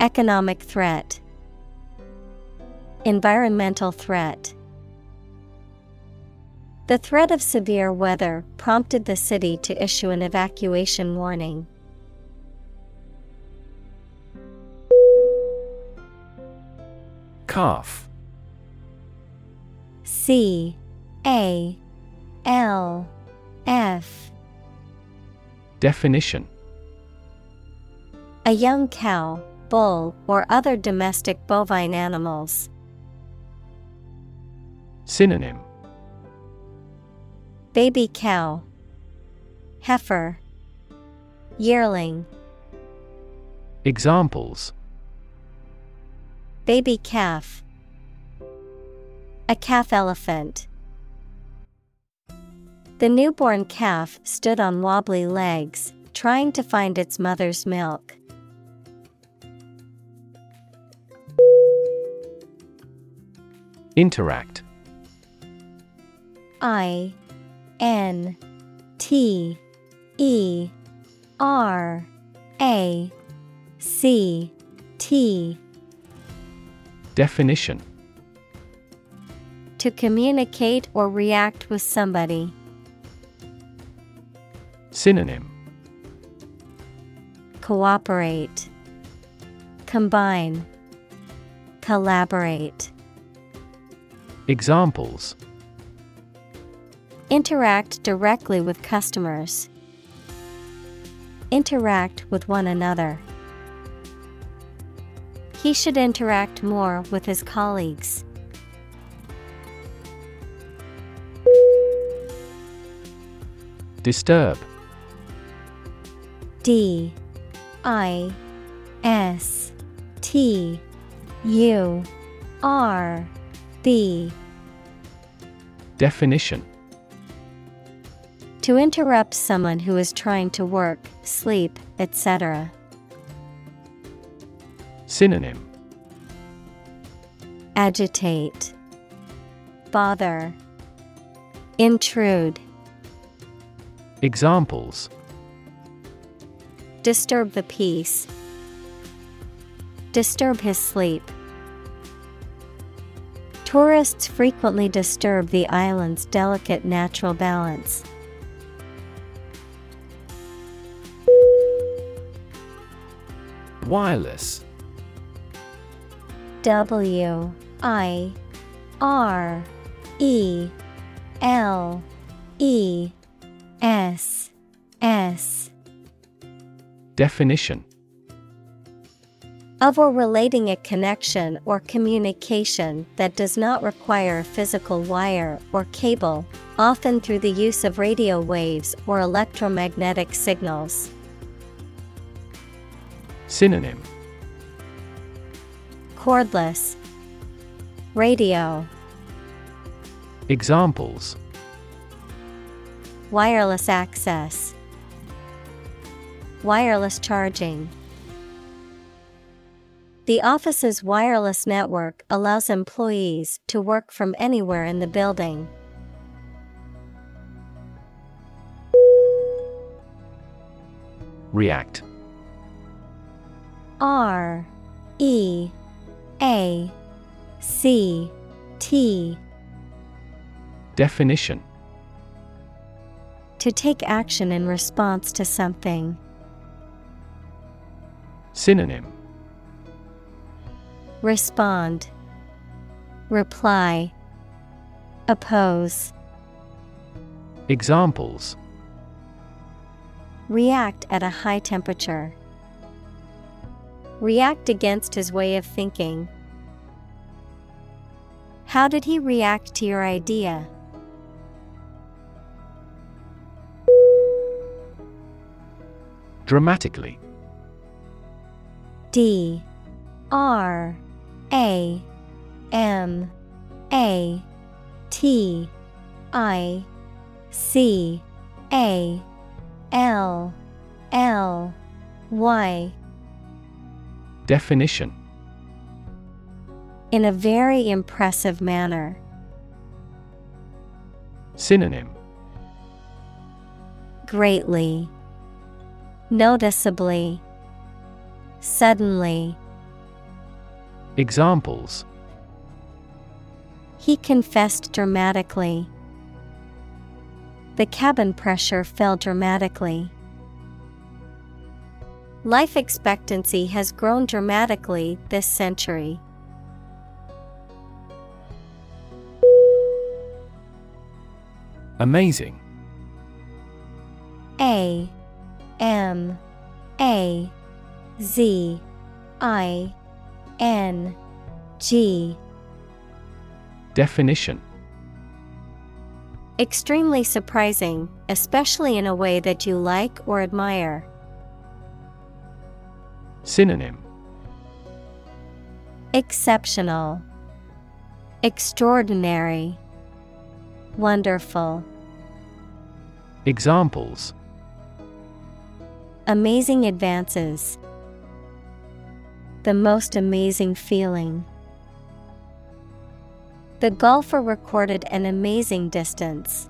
Economic threat, Environmental threat. The threat of severe weather prompted the city to issue an evacuation warning. Calf. C A L F. Definition. A young cow, bull, or other domestic bovine animals. Synonym Baby cow, Heifer, Yearling. Examples Baby calf, A calf elephant. The newborn calf stood on wobbly legs, trying to find its mother's milk. Interact. I N T E R A C T. Definition. To communicate or react with somebody. Synonym. Cooperate, Combine, Collaborate. Examples. Interact directly with customers. Interact with one another. He should interact more with his colleagues. Disturb. D. I. S. T. U. R. B Definition. To interrupt someone who is trying to work, sleep, etc. Synonym. Agitate, Bother, Intrude, Examples. Disturb the peace, Disturb his sleep. Tourists frequently disturb the island's delicate natural balance. Wireless. W I R E L E S S. Definition of or relating a connection or communication that does not require a physical wire or cable, often through the use of radio waves or electromagnetic signals. Synonym. Cordless. Radio. Examples. Wireless access. Wireless charging The office's wireless network allows employees to work from anywhere in the building. React R E A C T Definition To take action in response to something. Synonym Respond, Reply, Oppose, Examples React at a high temperature. React against his way of thinking. How did he react to your idea? Dramatically D R A M A T I C A L L Y. Definition In a very impressive manner. Synonym Greatly, Noticeably, Suddenly. Examples He confessed dramatically. The cabin pressure fell dramatically. Life expectancy has grown dramatically this century. Amazing A M A Z I N G Definition Extremely surprising, especially in a way that you like or admire. Synonym Exceptional, Extraordinary, Wonderful. Examples Amazing advances. The most amazing feeling. The golfer recorded an amazing distance.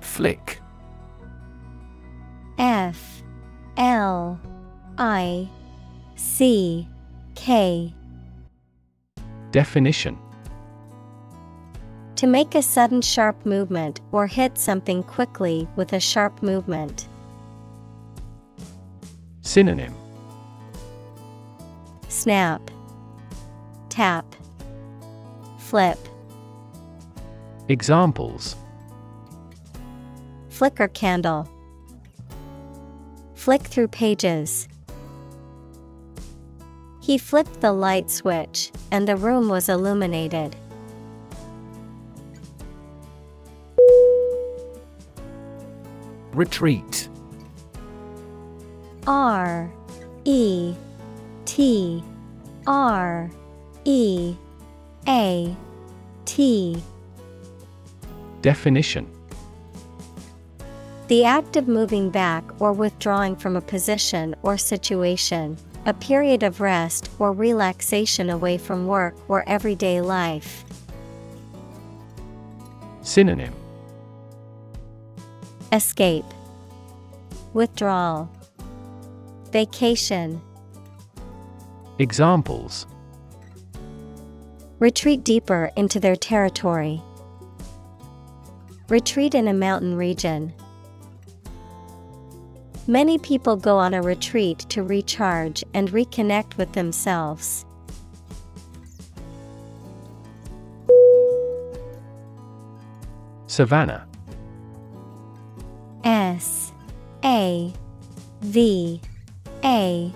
Flick F L I C K Definition To make a sudden sharp movement or hit something quickly with a sharp movement. Synonym Snap, Tap, Flip. Examples Flicker candle. Flick through pages. He flipped the light switch, and the room was illuminated. Retreat. R E T R E A T. Definition. The act of moving back or withdrawing from a position or situation, a period of rest or relaxation away from work or everyday life. Synonym Escape, Withdrawal, Vacation. Examples Retreat deeper into their territory. Retreat in a mountain region. Many people go on a retreat to recharge and reconnect with themselves. Savannah A V A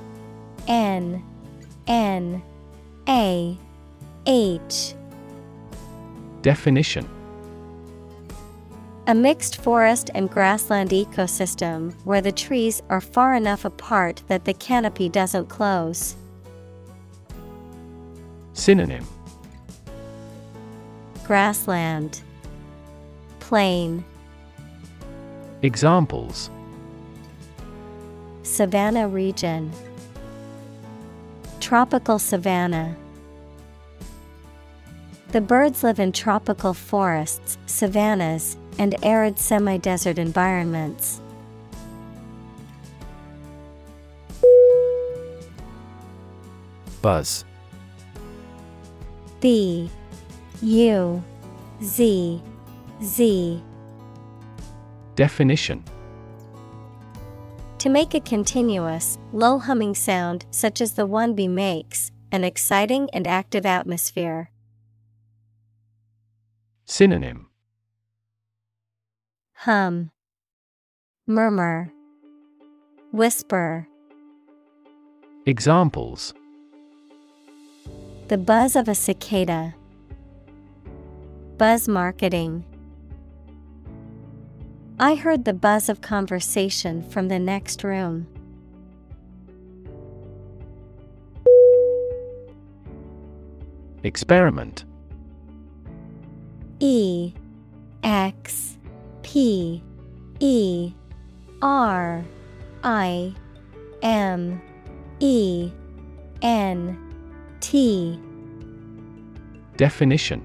N N A H. Definition. A mixed forest and grassland ecosystem where the trees are far enough apart that the canopy doesn't close. Synonym. Grassland, Plain, Examples Savannah region, Tropical savanna. The birds live in tropical forests, savannas, and arid semi desert environments. Buzz. B. U. Z. Z. Definition To make a continuous, low humming sound such as the one bee makes, an exciting and active atmosphere. Synonym Hum, Murmur, Whisper. Examples The buzz of a cicada. Buzz marketing. I heard the buzz of conversation from the next room. Experiment. E X P E R I M E N T. Definition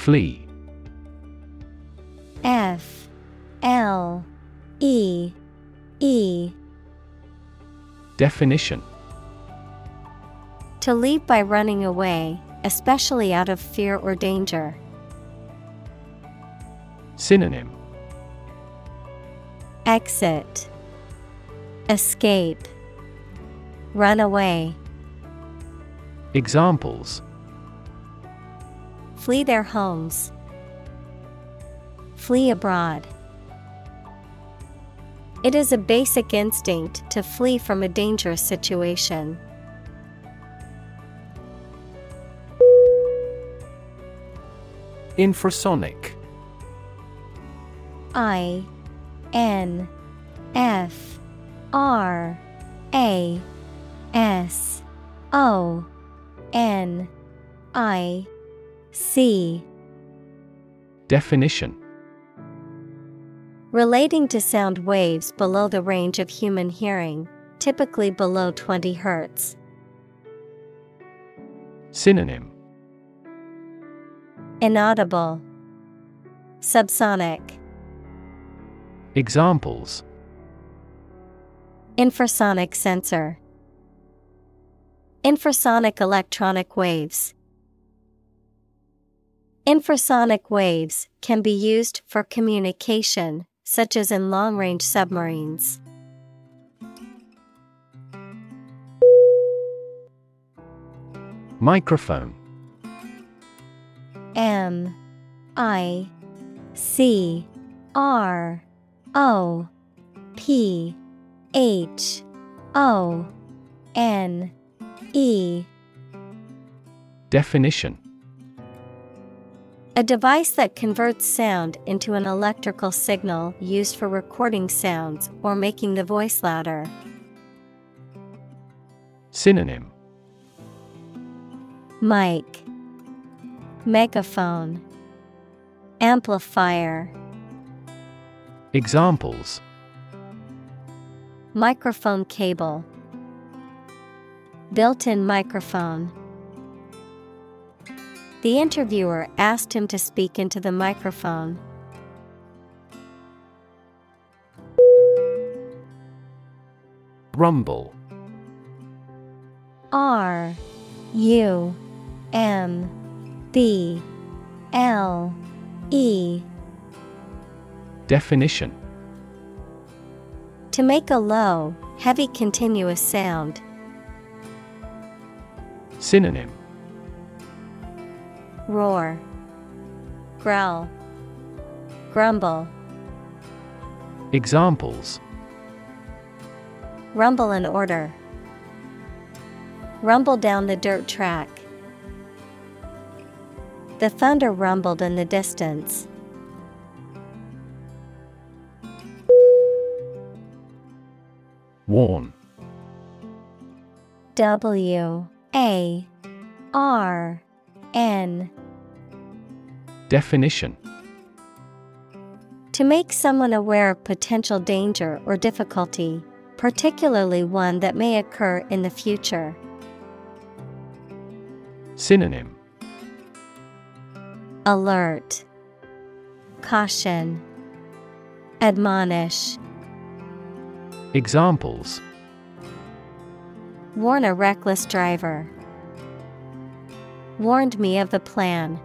Flee. F L E E. Definition. To leave by running away, especially out of fear or danger. Synonym. Exit. Escape. Run away. Examples Flee their homes. Flee abroad. It is a basic instinct to flee from a dangerous situation. Infrasonic I N F R A S O N I C. Definition. Relating to sound waves below the range of human hearing, typically below 20 Hz. Synonym. Inaudible, Subsonic, Examples. Infrasonic sensor, Infrasonic electronic waves. Infrasonic waves can be used for communication, such as in long range submarines. Microphone. M I C R O P H O N E. Definition A device that converts sound into an electrical signal used for recording sounds or making the voice louder. Synonym. Mic. Megaphone. Amplifier. Examples. Microphone cable. Built-in microphone The interviewer asked him to speak into the microphone. Rumble R U M B L E Definition To make a low, heavy continuous sound. Synonym Roar Growl Grumble Examples Rumble in order. Rumble down the dirt track. The thunder rumbled in the distance. Warn W A R N Definition To make someone aware of potential danger or difficulty, particularly one that may occur in the future. Synonym Alert, Caution, Admonish, Examples Warn a reckless driver. Warned me of the plan.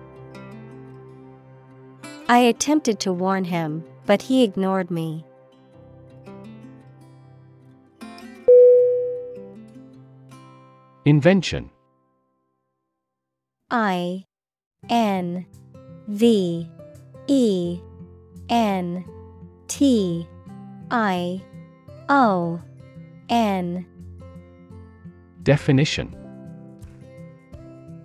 I attempted to warn him, but he ignored me. Invention. I N V E N T I O N. Definition.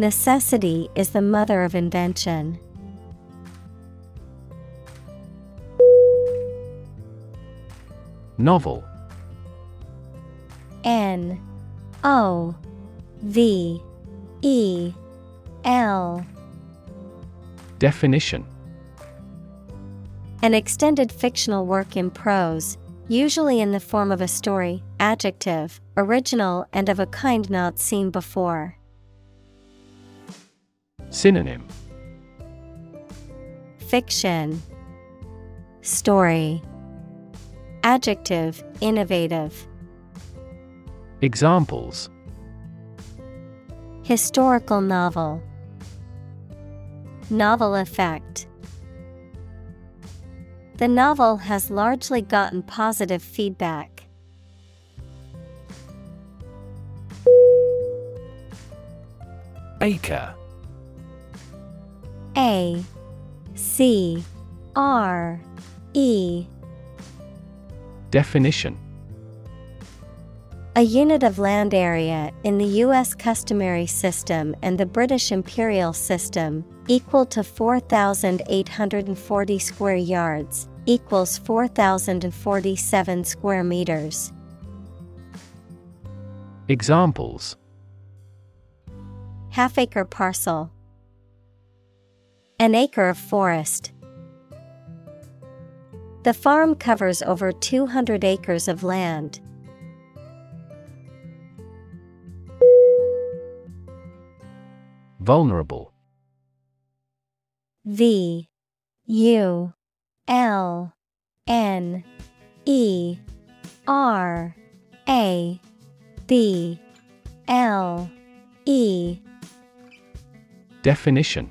Necessity is the mother of invention. Novel N O V E L Definition An extended fictional work in prose, usually in the form of a story, adjective, original and of a kind not seen before. Synonym. Fiction. Story. Adjective Innovative. Examples. Historical novel. Novel effect. The novel has largely gotten positive feedback. Acre A C R E Definition A unit of land area in the U.S. customary system and the British imperial system, equal to 4,840 square yards, equals 4,047 square meters. Examples Half acre parcel. An acre of forest. The farm covers over 200 acres of land. Vulnerable V U L N E R A B L E Definition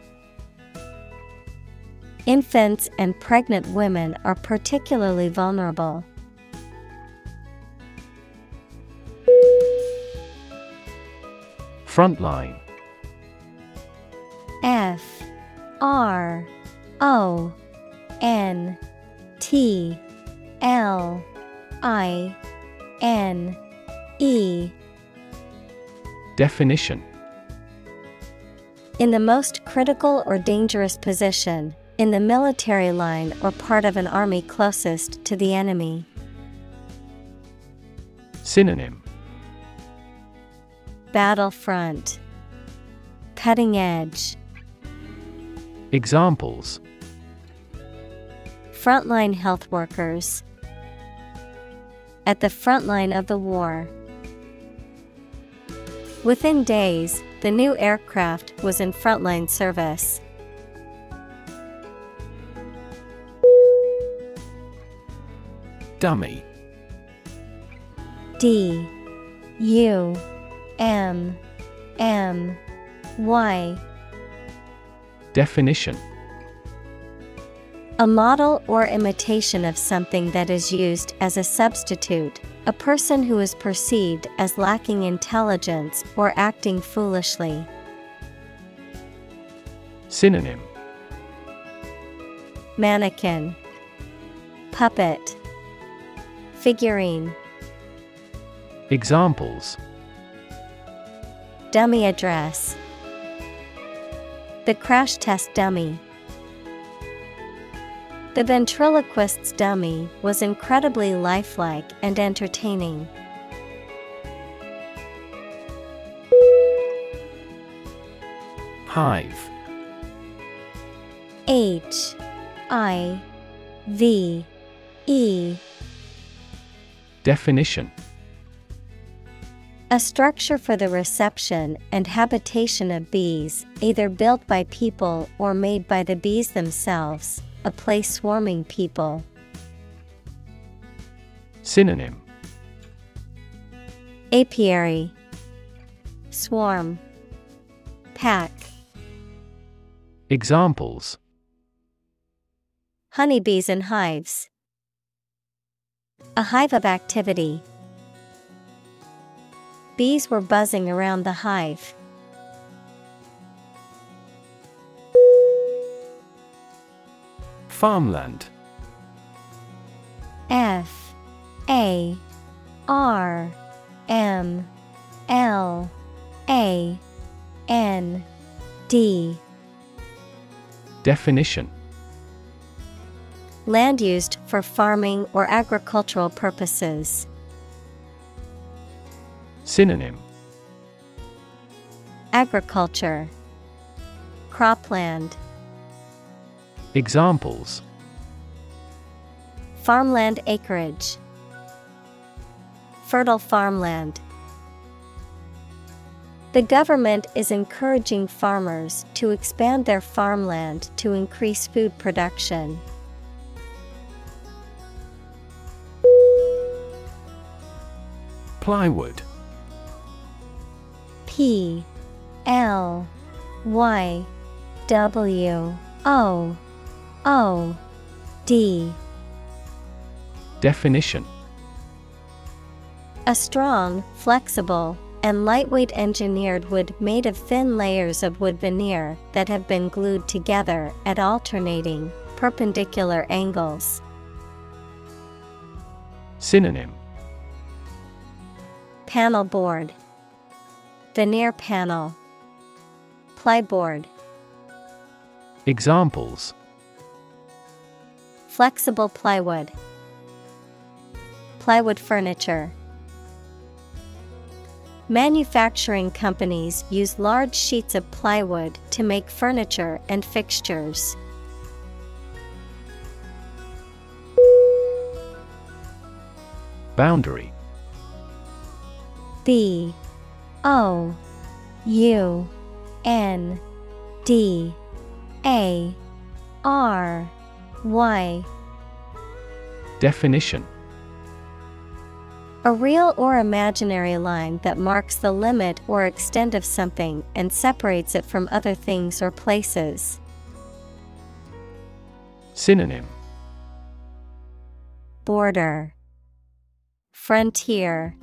Infants and pregnant women are particularly vulnerable. Frontline. F R O N T L I N E. Definition. In the most critical or dangerous position, in the military line or part of an army closest to the enemy. Synonym Battlefront Cutting edge Examples Frontline health workers At the front line of the war. Within days, the new aircraft was in frontline service. Dummy. D U M M Y. Definition. A model or imitation of something that is used as a substitute, a person who is perceived as lacking intelligence or acting foolishly. Synonym. Mannequin, Puppet, Figurine, Examples Dummy address. The crash test dummy. The ventriloquist's dummy was incredibly lifelike and entertaining. Hive H I V E Definition. A structure for the reception and habitation of bees, either built by people or made by the bees themselves, a place swarming people. Synonym. Apiary. Swarm. Pack. Examples. Honeybees in hives. A hive of activity. Bees were buzzing around the hive. Farmland F A R M L A N D Definition Land used for farming or agricultural purposes. Synonym. Agriculture. Cropland. Examples. Farmland acreage. Fertile farmland. The government is encouraging farmers to expand their farmland to increase food production. Plywood. P L Y W O O D. Definition. A strong, flexible, and lightweight engineered wood made of thin layers of wood veneer that have been glued together at alternating, perpendicular angles. Synonym Panel board, Veneer panel, Plyboard, Examples. Flexible plywood, Plywood furniture. Manufacturing companies use large sheets of plywood to make furniture and fixtures. Boundary B O U N D A R Y. Definition. A real or imaginary line that marks the limit or extent of something and separates it from other things or places. Synonym. Border. Frontier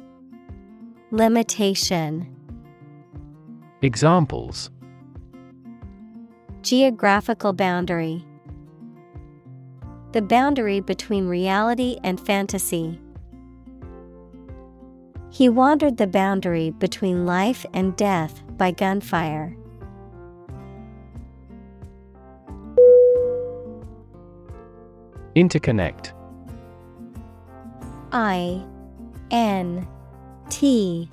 Limitation Examples Geographical boundary The boundary between reality and fantasy. He wandered the boundary between life and death by gunfire. Interconnect I N T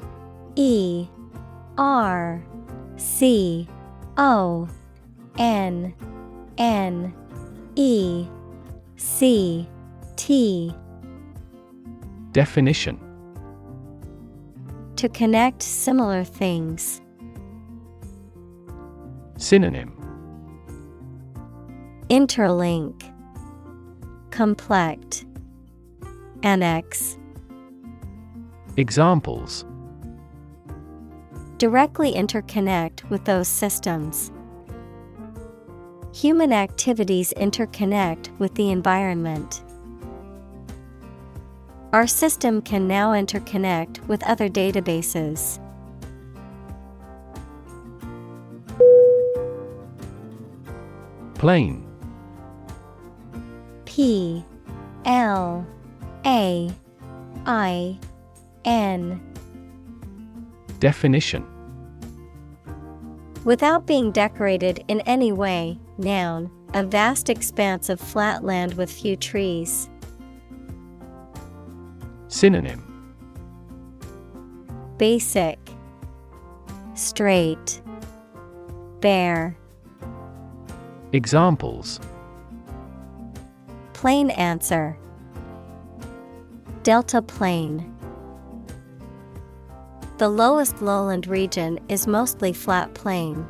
E R C O N N E C T Definition. To connect similar things. Synonym. Interlink. Complect Annex Examples Directly interconnect with those systems. Human activities interconnect with the environment. Our system can now interconnect with other databases. Plain P L A I N. Definition. Without being decorated in any way, noun, a vast expanse of flat land with few trees. Synonym. Basic, Straight, Bare. Examples. Plain answer. Delta Plain. The lowest lowland region is mostly flat plain.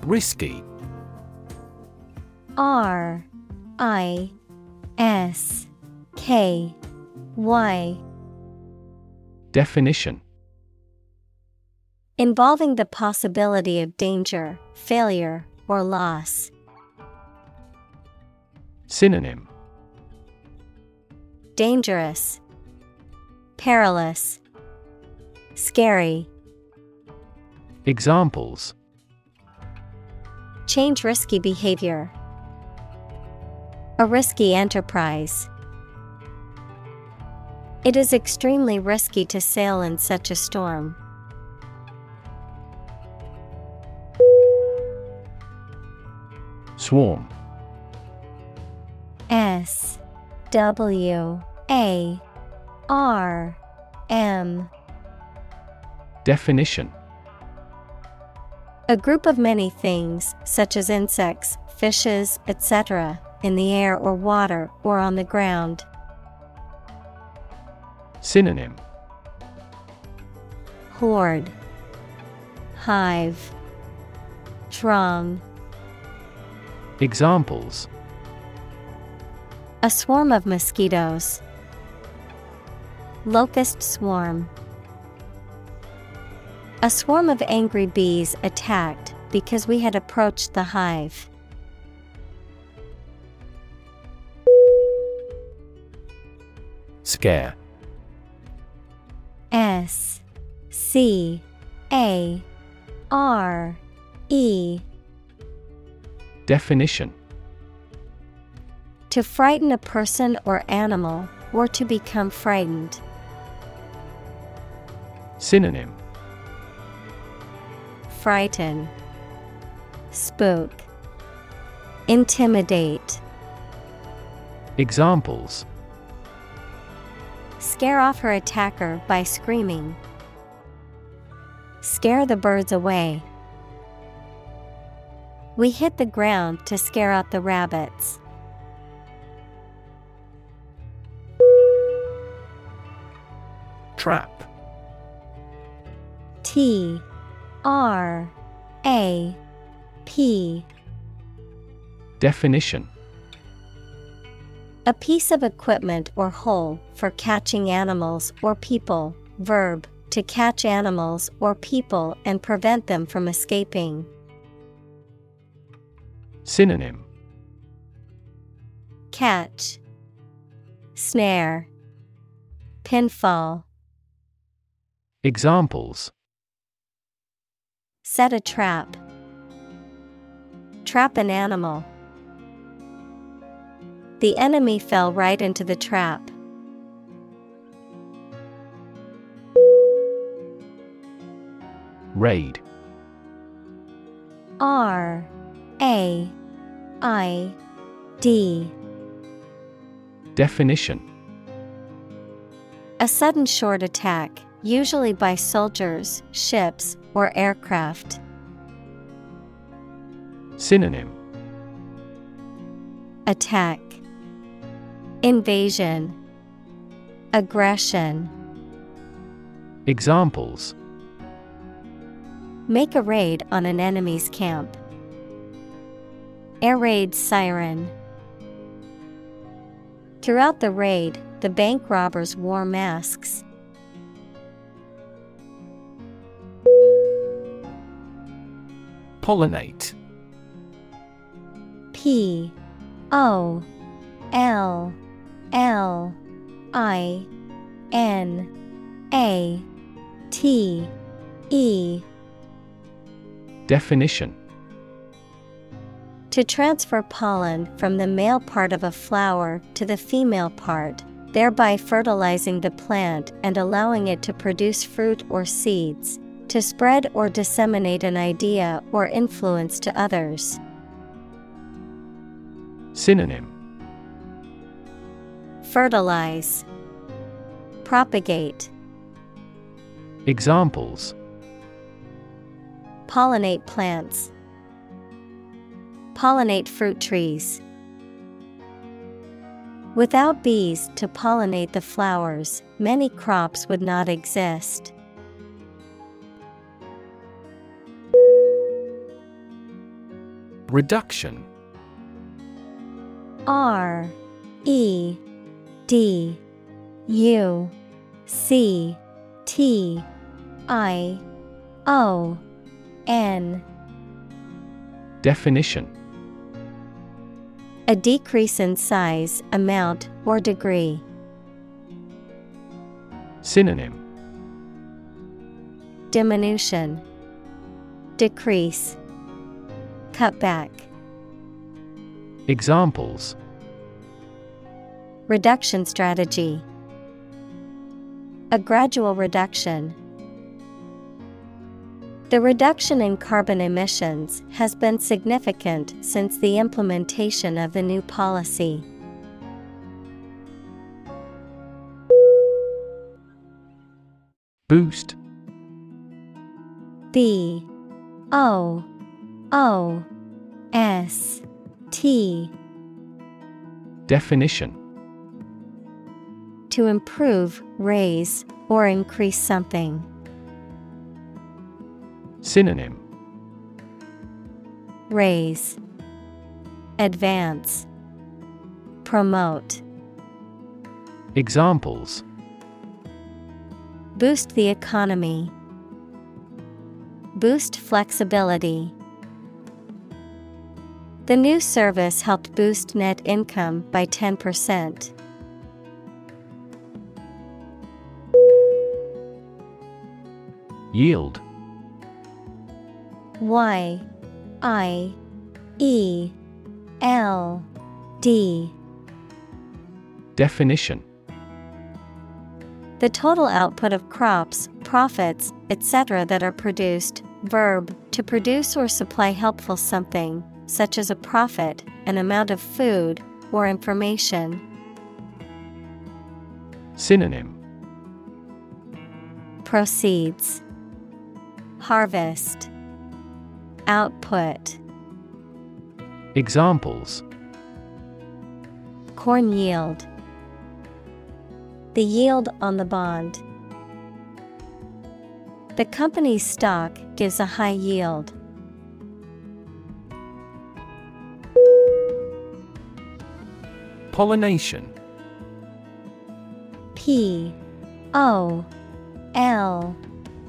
Risky R I S K Y Definition Involving the possibility of danger, failure, or loss. Synonym Dangerous, Perilous, Scary. Examples Change risky behavior. A risky enterprise. It is extremely risky to sail in such a storm. Swarm S W A R M Definition A group of many things, such as insects, fishes, etc., in the air or water or on the ground. Synonym Horde, Hive, Throng. Examples A swarm of mosquitoes. Locust swarm. A swarm of angry bees attacked because we had approached the hive. Scare. S. C. A. R. E. Definition To frighten a person or animal, or to become frightened. Synonym Frighten, Spook, Intimidate. Examples Scare off her attacker by screaming. Scare the birds away. We hit the ground to scare out the rabbits. Trap T R A P Definition A piece of equipment or hole for catching animals or people. Verb to catch animals or people and prevent them from escaping. Synonym Catch, Snare, Pinfall. Examples Set a trap. Trap an animal. The enemy fell right into the trap. Raid R A I D. Definition A sudden short attack, usually by soldiers, ships, or aircraft. Synonym Attack, Invasion, Aggression. Examples Make a raid on an enemy's camp. Air raid siren. Throughout the raid, the bank robbers wore masks. Pollinate. P O L L I N A T E. Definition. To transfer pollen from the male part of a flower to the female part, thereby fertilizing the plant and allowing it to produce fruit or seeds. To spread or disseminate an idea or influence to others. Synonym Fertilize, Propagate, Examples Pollinate plants, Pollinate fruit trees. Without bees to pollinate the flowers, many crops would not exist. Reduction. R E D U C T I O N. Definition. A decrease in size, amount, or degree. Synonym. Diminution, Decrease, Cut back. Examples Reduction strategy. A gradual reduction. The reduction in carbon emissions has been significant since the implementation of the new policy. Boost B O O S T Definition To improve, raise, or increase something. Synonym Raise, Advance, Promote. Examples Boost the economy. Boost flexibility. The new service helped boost net income by 10%. Yield Y I E L D Definition The total output of crops, profits, etc. that are produced. Verb, to produce or supply helpful something, such as a profit, an amount of food, or information. Synonym Proceeds, Harvest, Output, Examples Corn yield, The yield on the bond. The company's stock gives a high yield. Pollination. P O L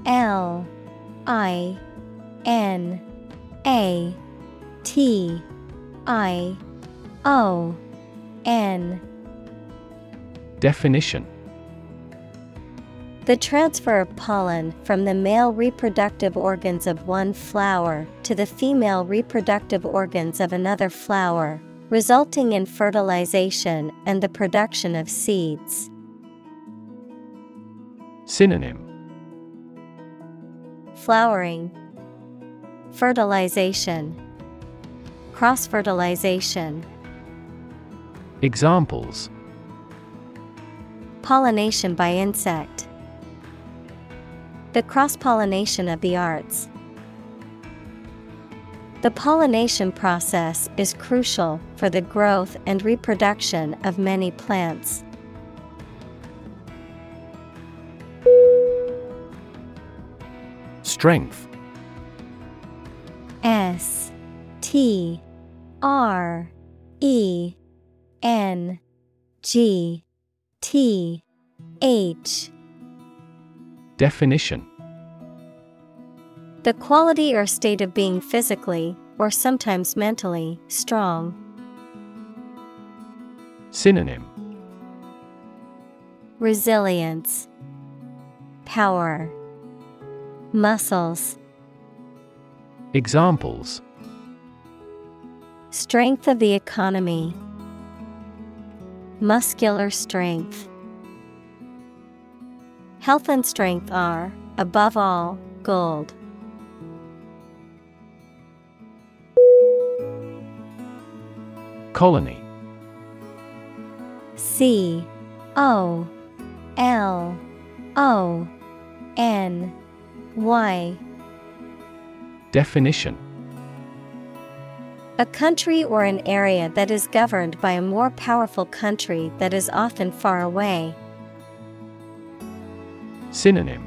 L I N A T I O N. Definition. The transfer of pollen from the male reproductive organs of one flower to the female reproductive organs of another flower, resulting in fertilization and the production of seeds. Synonym. Flowering, Fertilization, Cross fertilization, Examples. Pollination by insect, The cross pollination of the arts. The pollination process is crucial for the growth and reproduction of many plants. Strength. S T R E N G T H. Definition The quality or state of being physically, or sometimes mentally, strong. Synonym Resilience, Power, Muscles, Examples Strength of the economy, Muscular strength. Health and strength are, above all, gold. Colony. C O L O N Y. Definition. A country or an area that is governed by a more powerful country that is often far away. Synonym.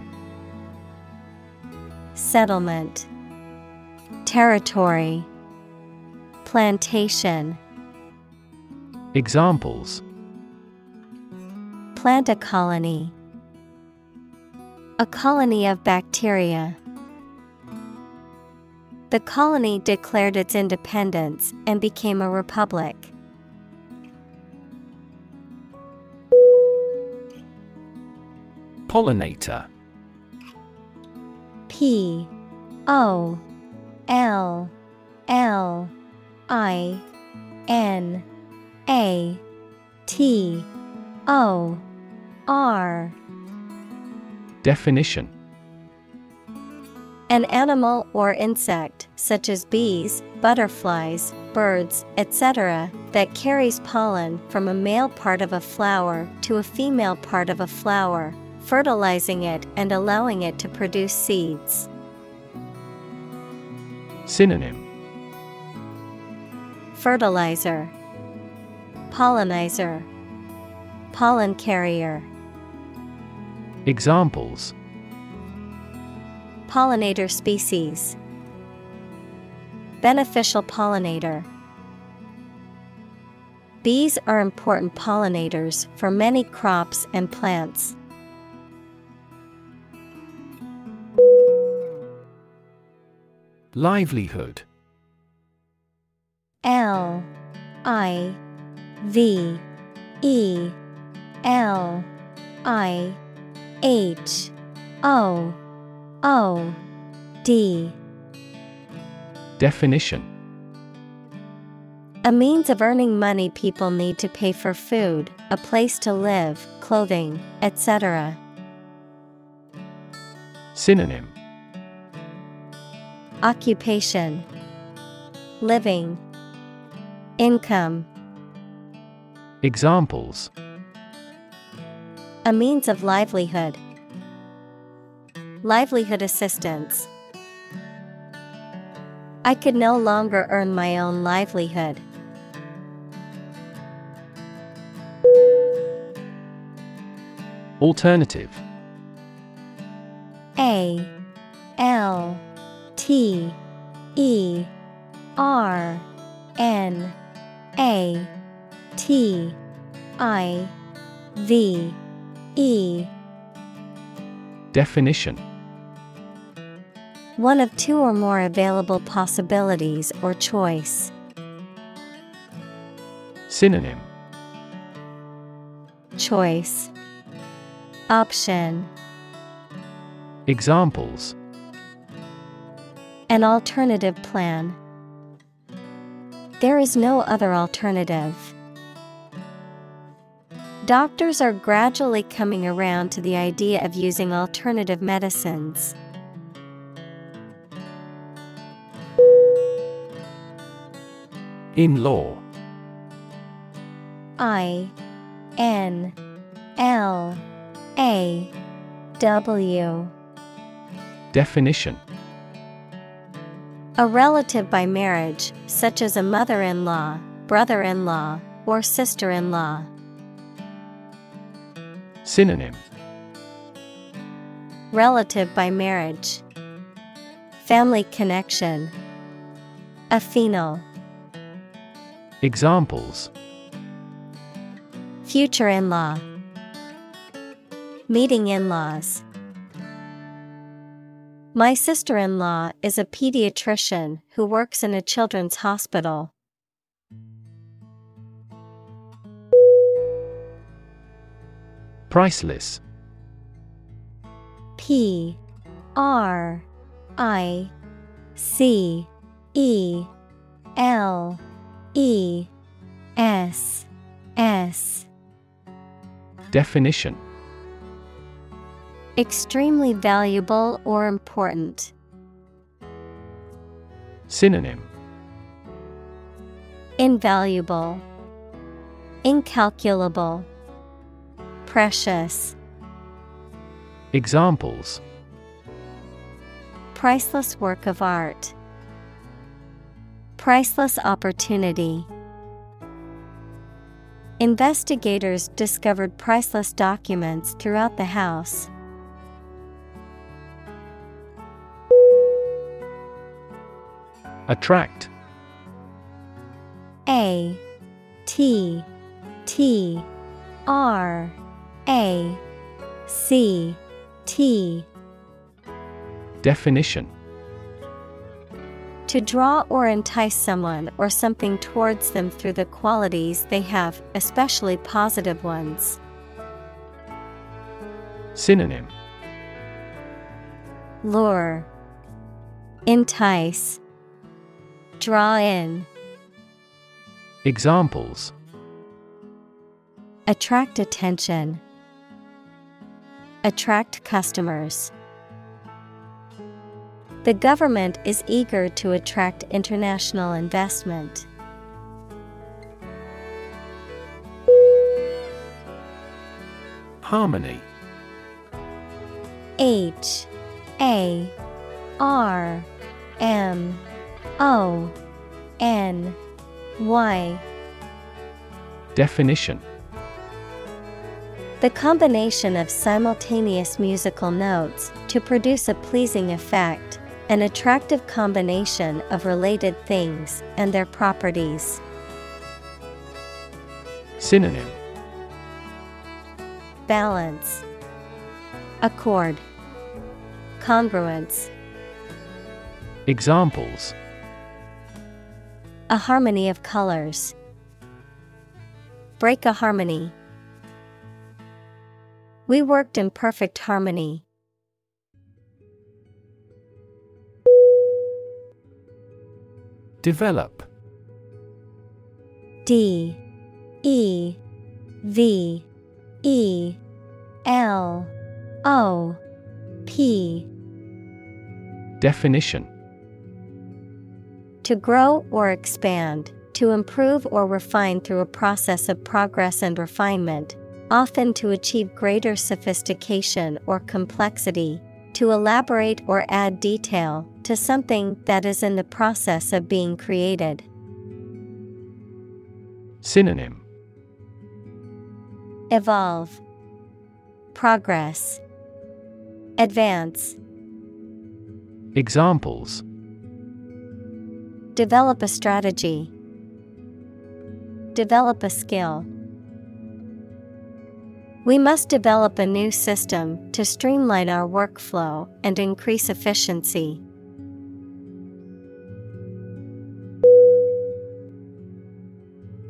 Settlement. Territory. Plantation Examples. Plant a colony. A colony of bacteria. The colony declared its independence and became a republic. Pollinator. P. O. L. L. I. N A T O R Definition An animal or insect, such as bees, butterflies, birds, etc., that carries pollen from a male part of a flower to a female part of a flower, fertilizing it and allowing it to produce seeds. Synonym Fertilizer, Pollinizer, Pollen carrier. Examples Pollinator species. Beneficial pollinator. Bees are important pollinators for many crops and plants. Livelihood L I V E L I H O O D. Definition. A means of earning money people need to pay for food, a place to live, clothing, etc. Synonym. Occupation. Living. Income Examples A means of livelihood. Livelihood assistance. I could no longer earn my own livelihood. Alternative A L T E R N A T I V E Definition One of two or more available possibilities or choice. Synonym Choice Option Examples An alternative plan. There is no other alternative. Doctors are gradually coming around to the idea of using alternative medicines. In law I N L A W Definition A relative by marriage, such as a mother in law, brother in law, or sister in law. Synonym. Relative by marriage, Family connection, Affinal, Examples. Future in law, Meeting in laws. My sister in law is a pediatrician who works in a children's hospital. Priceless. P R I C E L E S S. Definition. Extremely valuable or important. Synonym. Invaluable, Incalculable, Precious. Examples Priceless work of art. Priceless opportunity. Investigators discovered priceless documents throughout the house. Attract A T T R A C T. Definition. To draw or entice someone or something towards them through the qualities they have, especially positive ones. Synonym. Lure, Entice, Draw in, Examples. Attract attention, Attract customers. The government is eager to attract international investment. Harmony H A R M O N Y Definition The combination of simultaneous musical notes to produce a pleasing effect, an attractive combination of related things and their properties. Synonym Balance, Accord, Congruence. Examples A harmony of colors. Break a harmony. We worked in perfect harmony. Develop. D. E. V. E. L. O. P. Definition. To grow or expand, to improve or refine through a process of progress and refinement, often to achieve greater sophistication or complexity, to elaborate or add detail to something that is in the process of being created. Synonym Evolve, Progress, Advance. Examples Develop a strategy. Develop a skill. We must develop a new system to streamline our workflow and increase efficiency.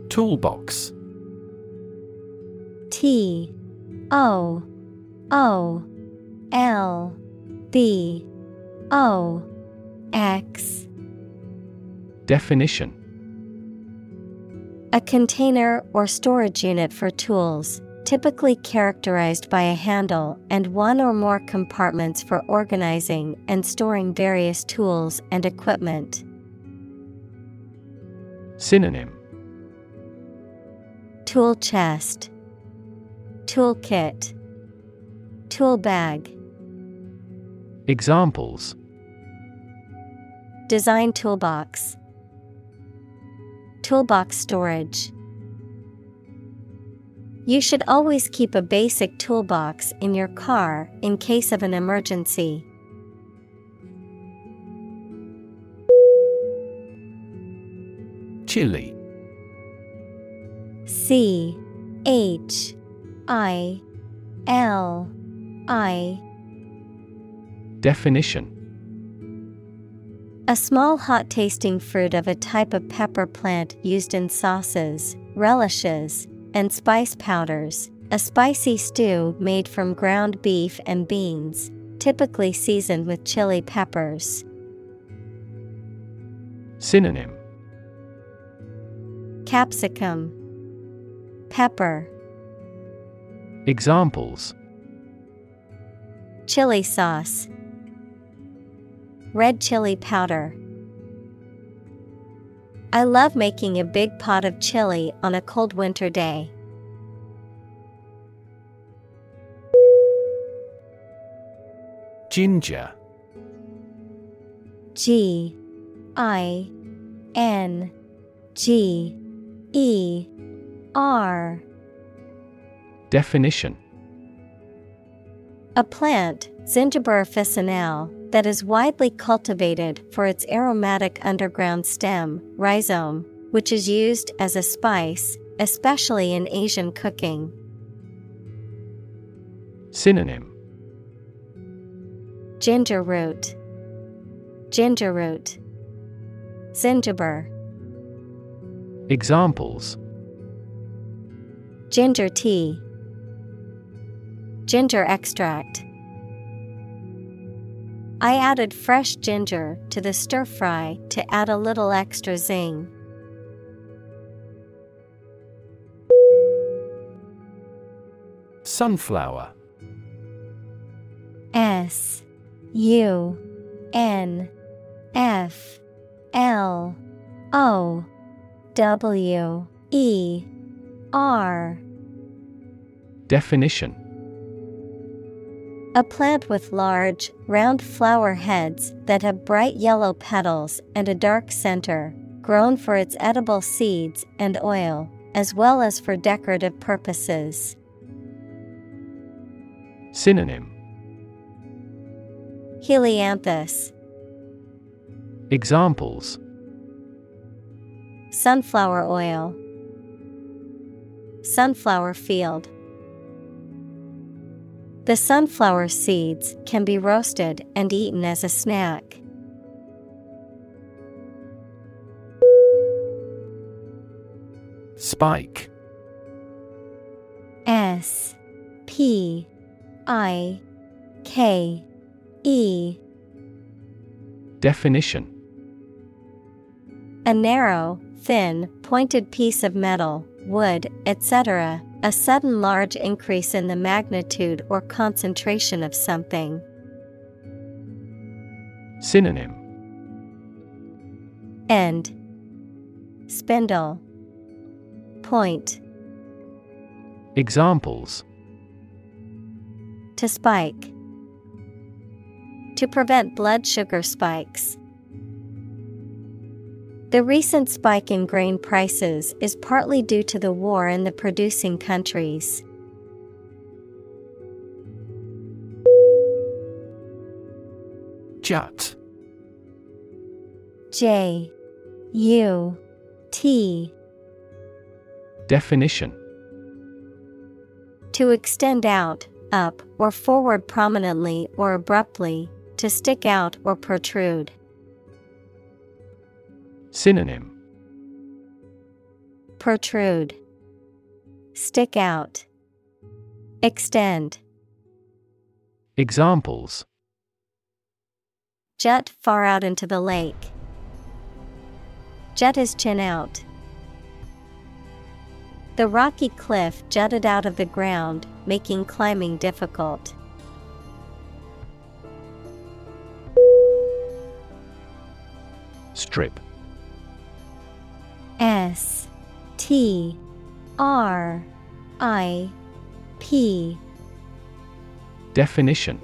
Toolbox. T O O L B O X. Definition. A container or storage unit for tools, typically characterized by a handle and one or more compartments for organizing and storing various tools and equipment. Synonym. Tool chest, Toolkit, Tool bag, Examples. Design toolbox, Toolbox storage. You should always keep a basic toolbox in your car in case of an emergency. Chili. C H I L I. Definition. A small hot tasting fruit of a type of pepper plant used in sauces, relishes, and spice powders, a spicy stew made from ground beef and beans, typically seasoned with chili peppers. Synonym Capsicum, Pepper, Examples Chili sauce. Red chili powder. I love making a big pot of chili on a cold winter day. Ginger. G I N G E R. Definition A plant, Zingiber officinale, that is widely cultivated for its aromatic underground stem, rhizome, which is used as a spice, especially in Asian cooking. Synonym. Ginger root, ginger root, zingiber, Examples. Ginger tea, ginger extract. I added fresh ginger to the stir fry to add a little extra zing. Sunflower. S U N F L O W E R. Definition A plant with large, round flower heads that have bright yellow petals and a dark center, grown for its edible seeds and oil, as well as for decorative purposes. Synonym Helianthus, Examples sunflower oil, sunflower field. The sunflower seeds can be roasted and eaten as a snack. Spike. S P I K E Definition A narrow, thin, pointed piece of metal, wood, etc., a sudden large increase in the magnitude or concentration of something. Synonym End. Spindle. Point. Examples To spike. To prevent blood sugar spikes. The recent spike in grain prices is partly due to the war in the producing countries. Jut. J U T Definition To extend out, up, or forward prominently or abruptly, to stick out or protrude. Synonym Protrude. Stick out. Extend. Examples Jut far out into the lake. Jut his chin out. The rocky cliff jutted out of the ground, making climbing difficult. Strip. S T R I P Definition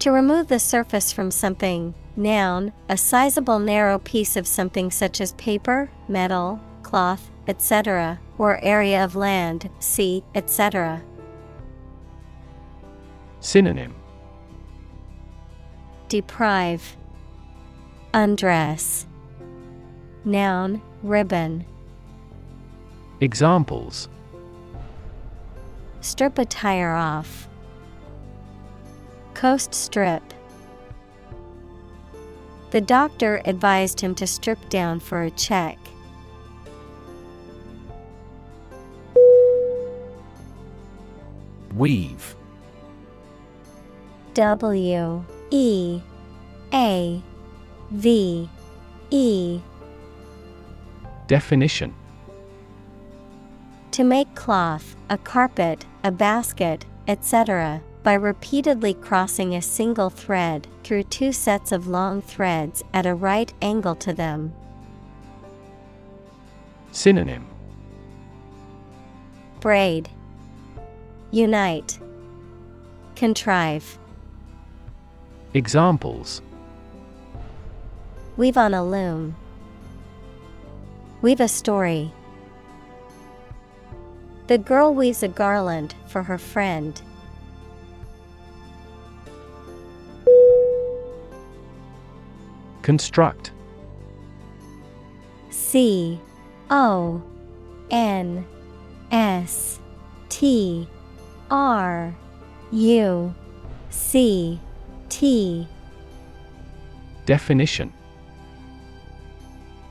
To remove the surface from something, noun, a sizable narrow piece of something such as paper, metal, cloth, etc., or area of land, sea, etc. Synonym Deprive, Undress. Noun, ribbon. Examples Strip a tire off. Coast strip. The doctor advised him to strip down for a check. Weave. W E A V E Definition To make cloth, a carpet, a basket, etc., by repeatedly crossing a single thread through two sets of long threads at a right angle to them. Synonym Braid, Unite, Contrive. Examples Weave on a loom. Weave a story. The girl weaves a garland for her friend. Construct C O N S T R U C T Definition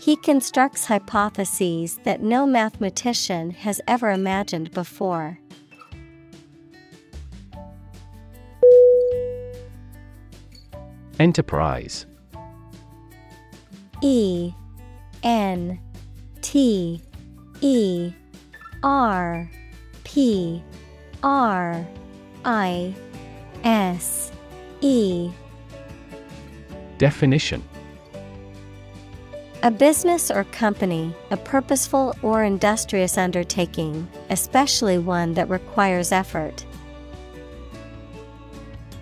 He constructs hypotheses that no mathematician has ever imagined before. Enterprise. E N T E R P R I S E. Definition A business or company, a purposeful or industrious undertaking, especially one that requires effort.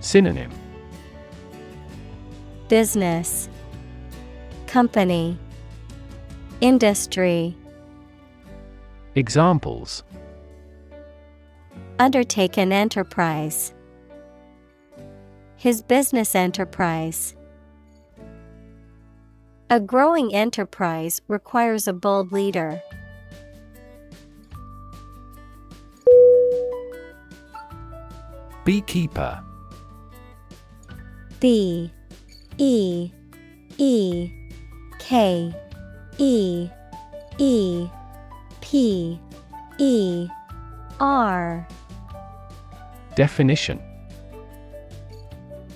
Synonym Business Company Industry Examples Undertake an enterprise. His business enterprise. A growing enterprise requires a bold leader. Beekeeper. B E E K E E P E R. Definition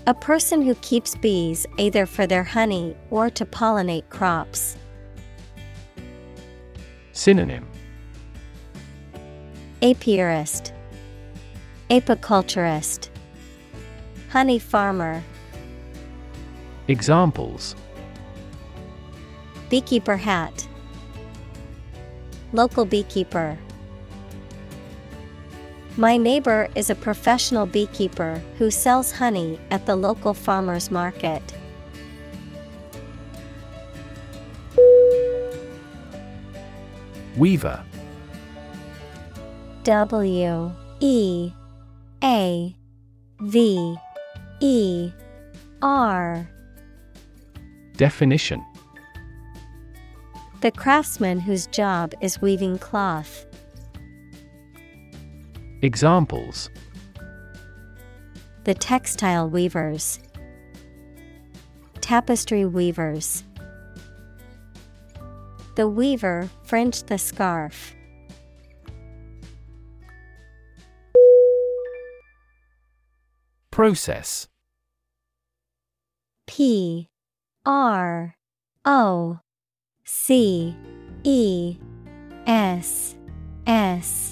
A person who keeps bees either for their honey or to pollinate crops. Synonym. Apiarist, Apiculturist, Honey farmer, Examples. Beekeeper hat, Local beekeeper. My neighbor is a professional beekeeper who sells honey at the local farmer's market. Weaver W E A V E R Definition The craftsman whose job is weaving cloth. Examples The textile weavers, Tapestry weavers. The weaver fringed the scarf. Process P R O C E S S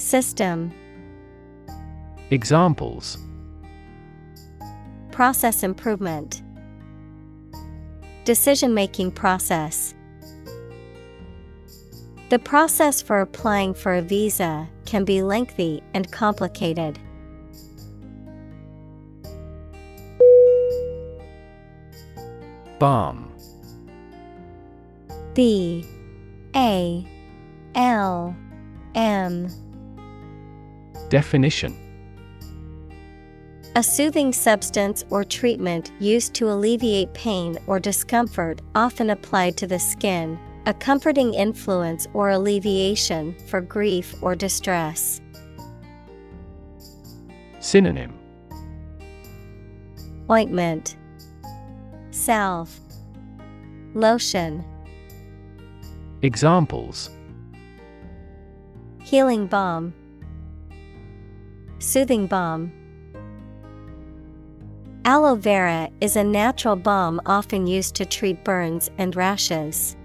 System. Examples. Process improvement. Decision making process. The process for applying for a visa can be lengthy and complicated. Balm. B A L M. Definition. A soothing substance or treatment used to alleviate pain or discomfort, often applied to the skin, a comforting influence or alleviation for grief or distress. Synonym. Ointment, Salve, Lotion. Examples. Healing balm, Soothing balm. Aloe vera is a natural balm often used to treat burns and rashes.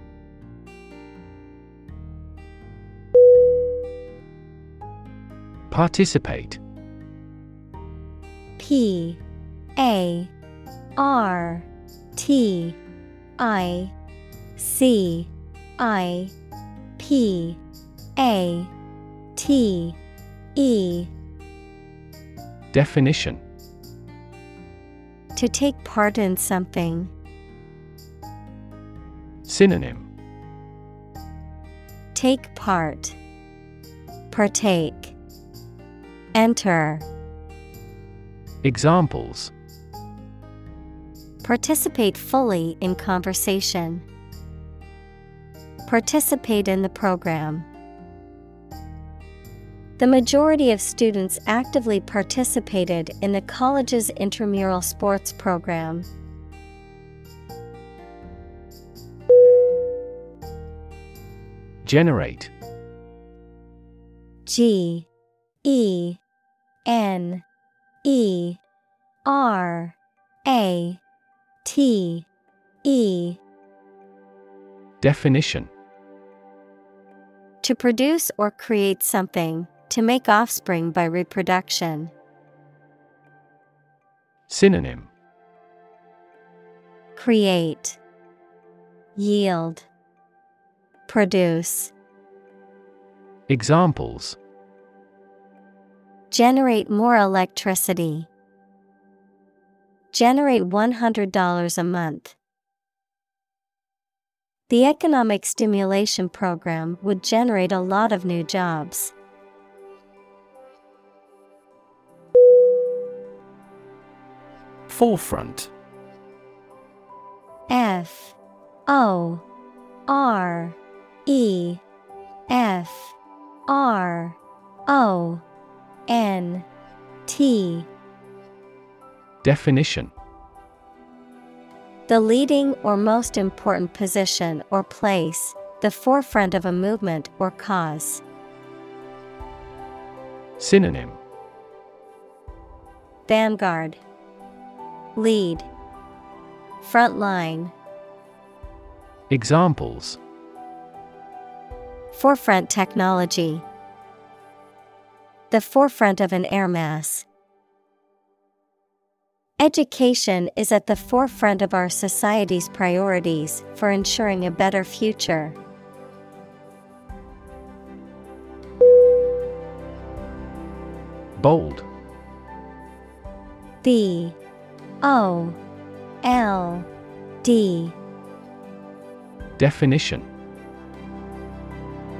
Participate P A R T I C I P A T E Definition To take part in something. Synonym Take part. Partake. Enter. Examples Participate fully in conversation. Participate in the program. The majority of students actively participated in the college's intramural sports program. Generate. G E N E R A T E. Definition. To produce or create something, to make offspring by reproduction. Synonym Create, Yield, Produce. Examples Generate more electricity. Generate $100 a month. The economic stimulation program would generate a lot of new jobs. Forefront. F O R E F R O N T. Definition. The leading or most important position or place, the forefront of a movement or cause. Synonym. Vanguard, Lead, Front line, Examples Forefront technology. The forefront of an air mass. Education is at the forefront of our society's priorities for ensuring a better future. Bold B O L D. Definition.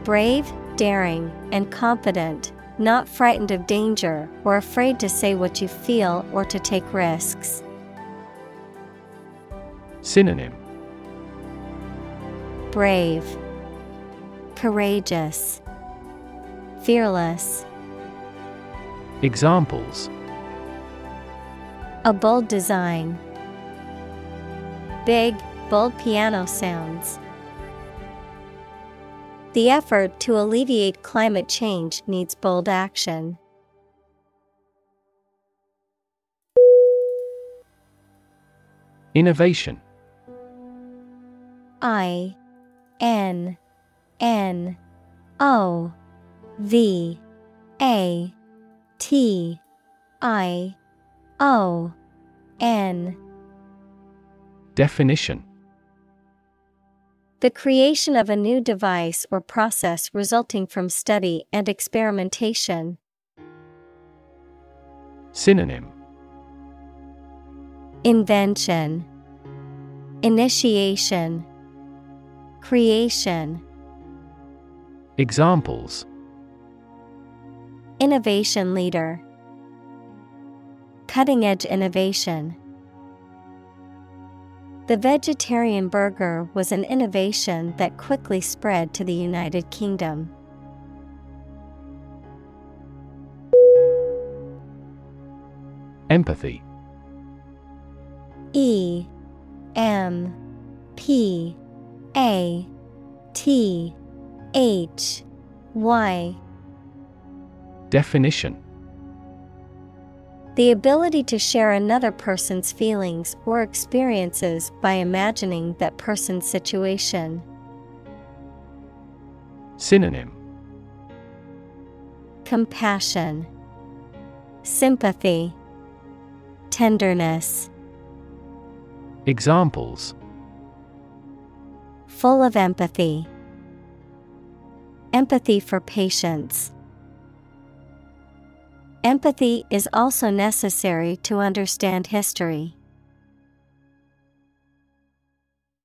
Brave, daring, and confident, not frightened of danger or afraid to say what you feel or to take risks. Synonym. Brave, Courageous, Fearless. Examples A bold design. Big, bold piano sounds. The effort to alleviate climate change needs bold action. Innovation I N N O V A T I O N. Definition. The creation of a new device or process resulting from study and experimentation. Synonym. Invention, Initiation, Creation, Examples. Innovation Leader, Cutting Edge Innovation. The vegetarian burger was an innovation that quickly spread to the United Kingdom. Empathy E M P A T H Y Definition The ability to share another person's feelings or experiences by imagining that person's situation. Synonym Compassion, Sympathy, Tenderness. Examples Full of empathy. Empathy for patients. Empathy is also necessary to understand history.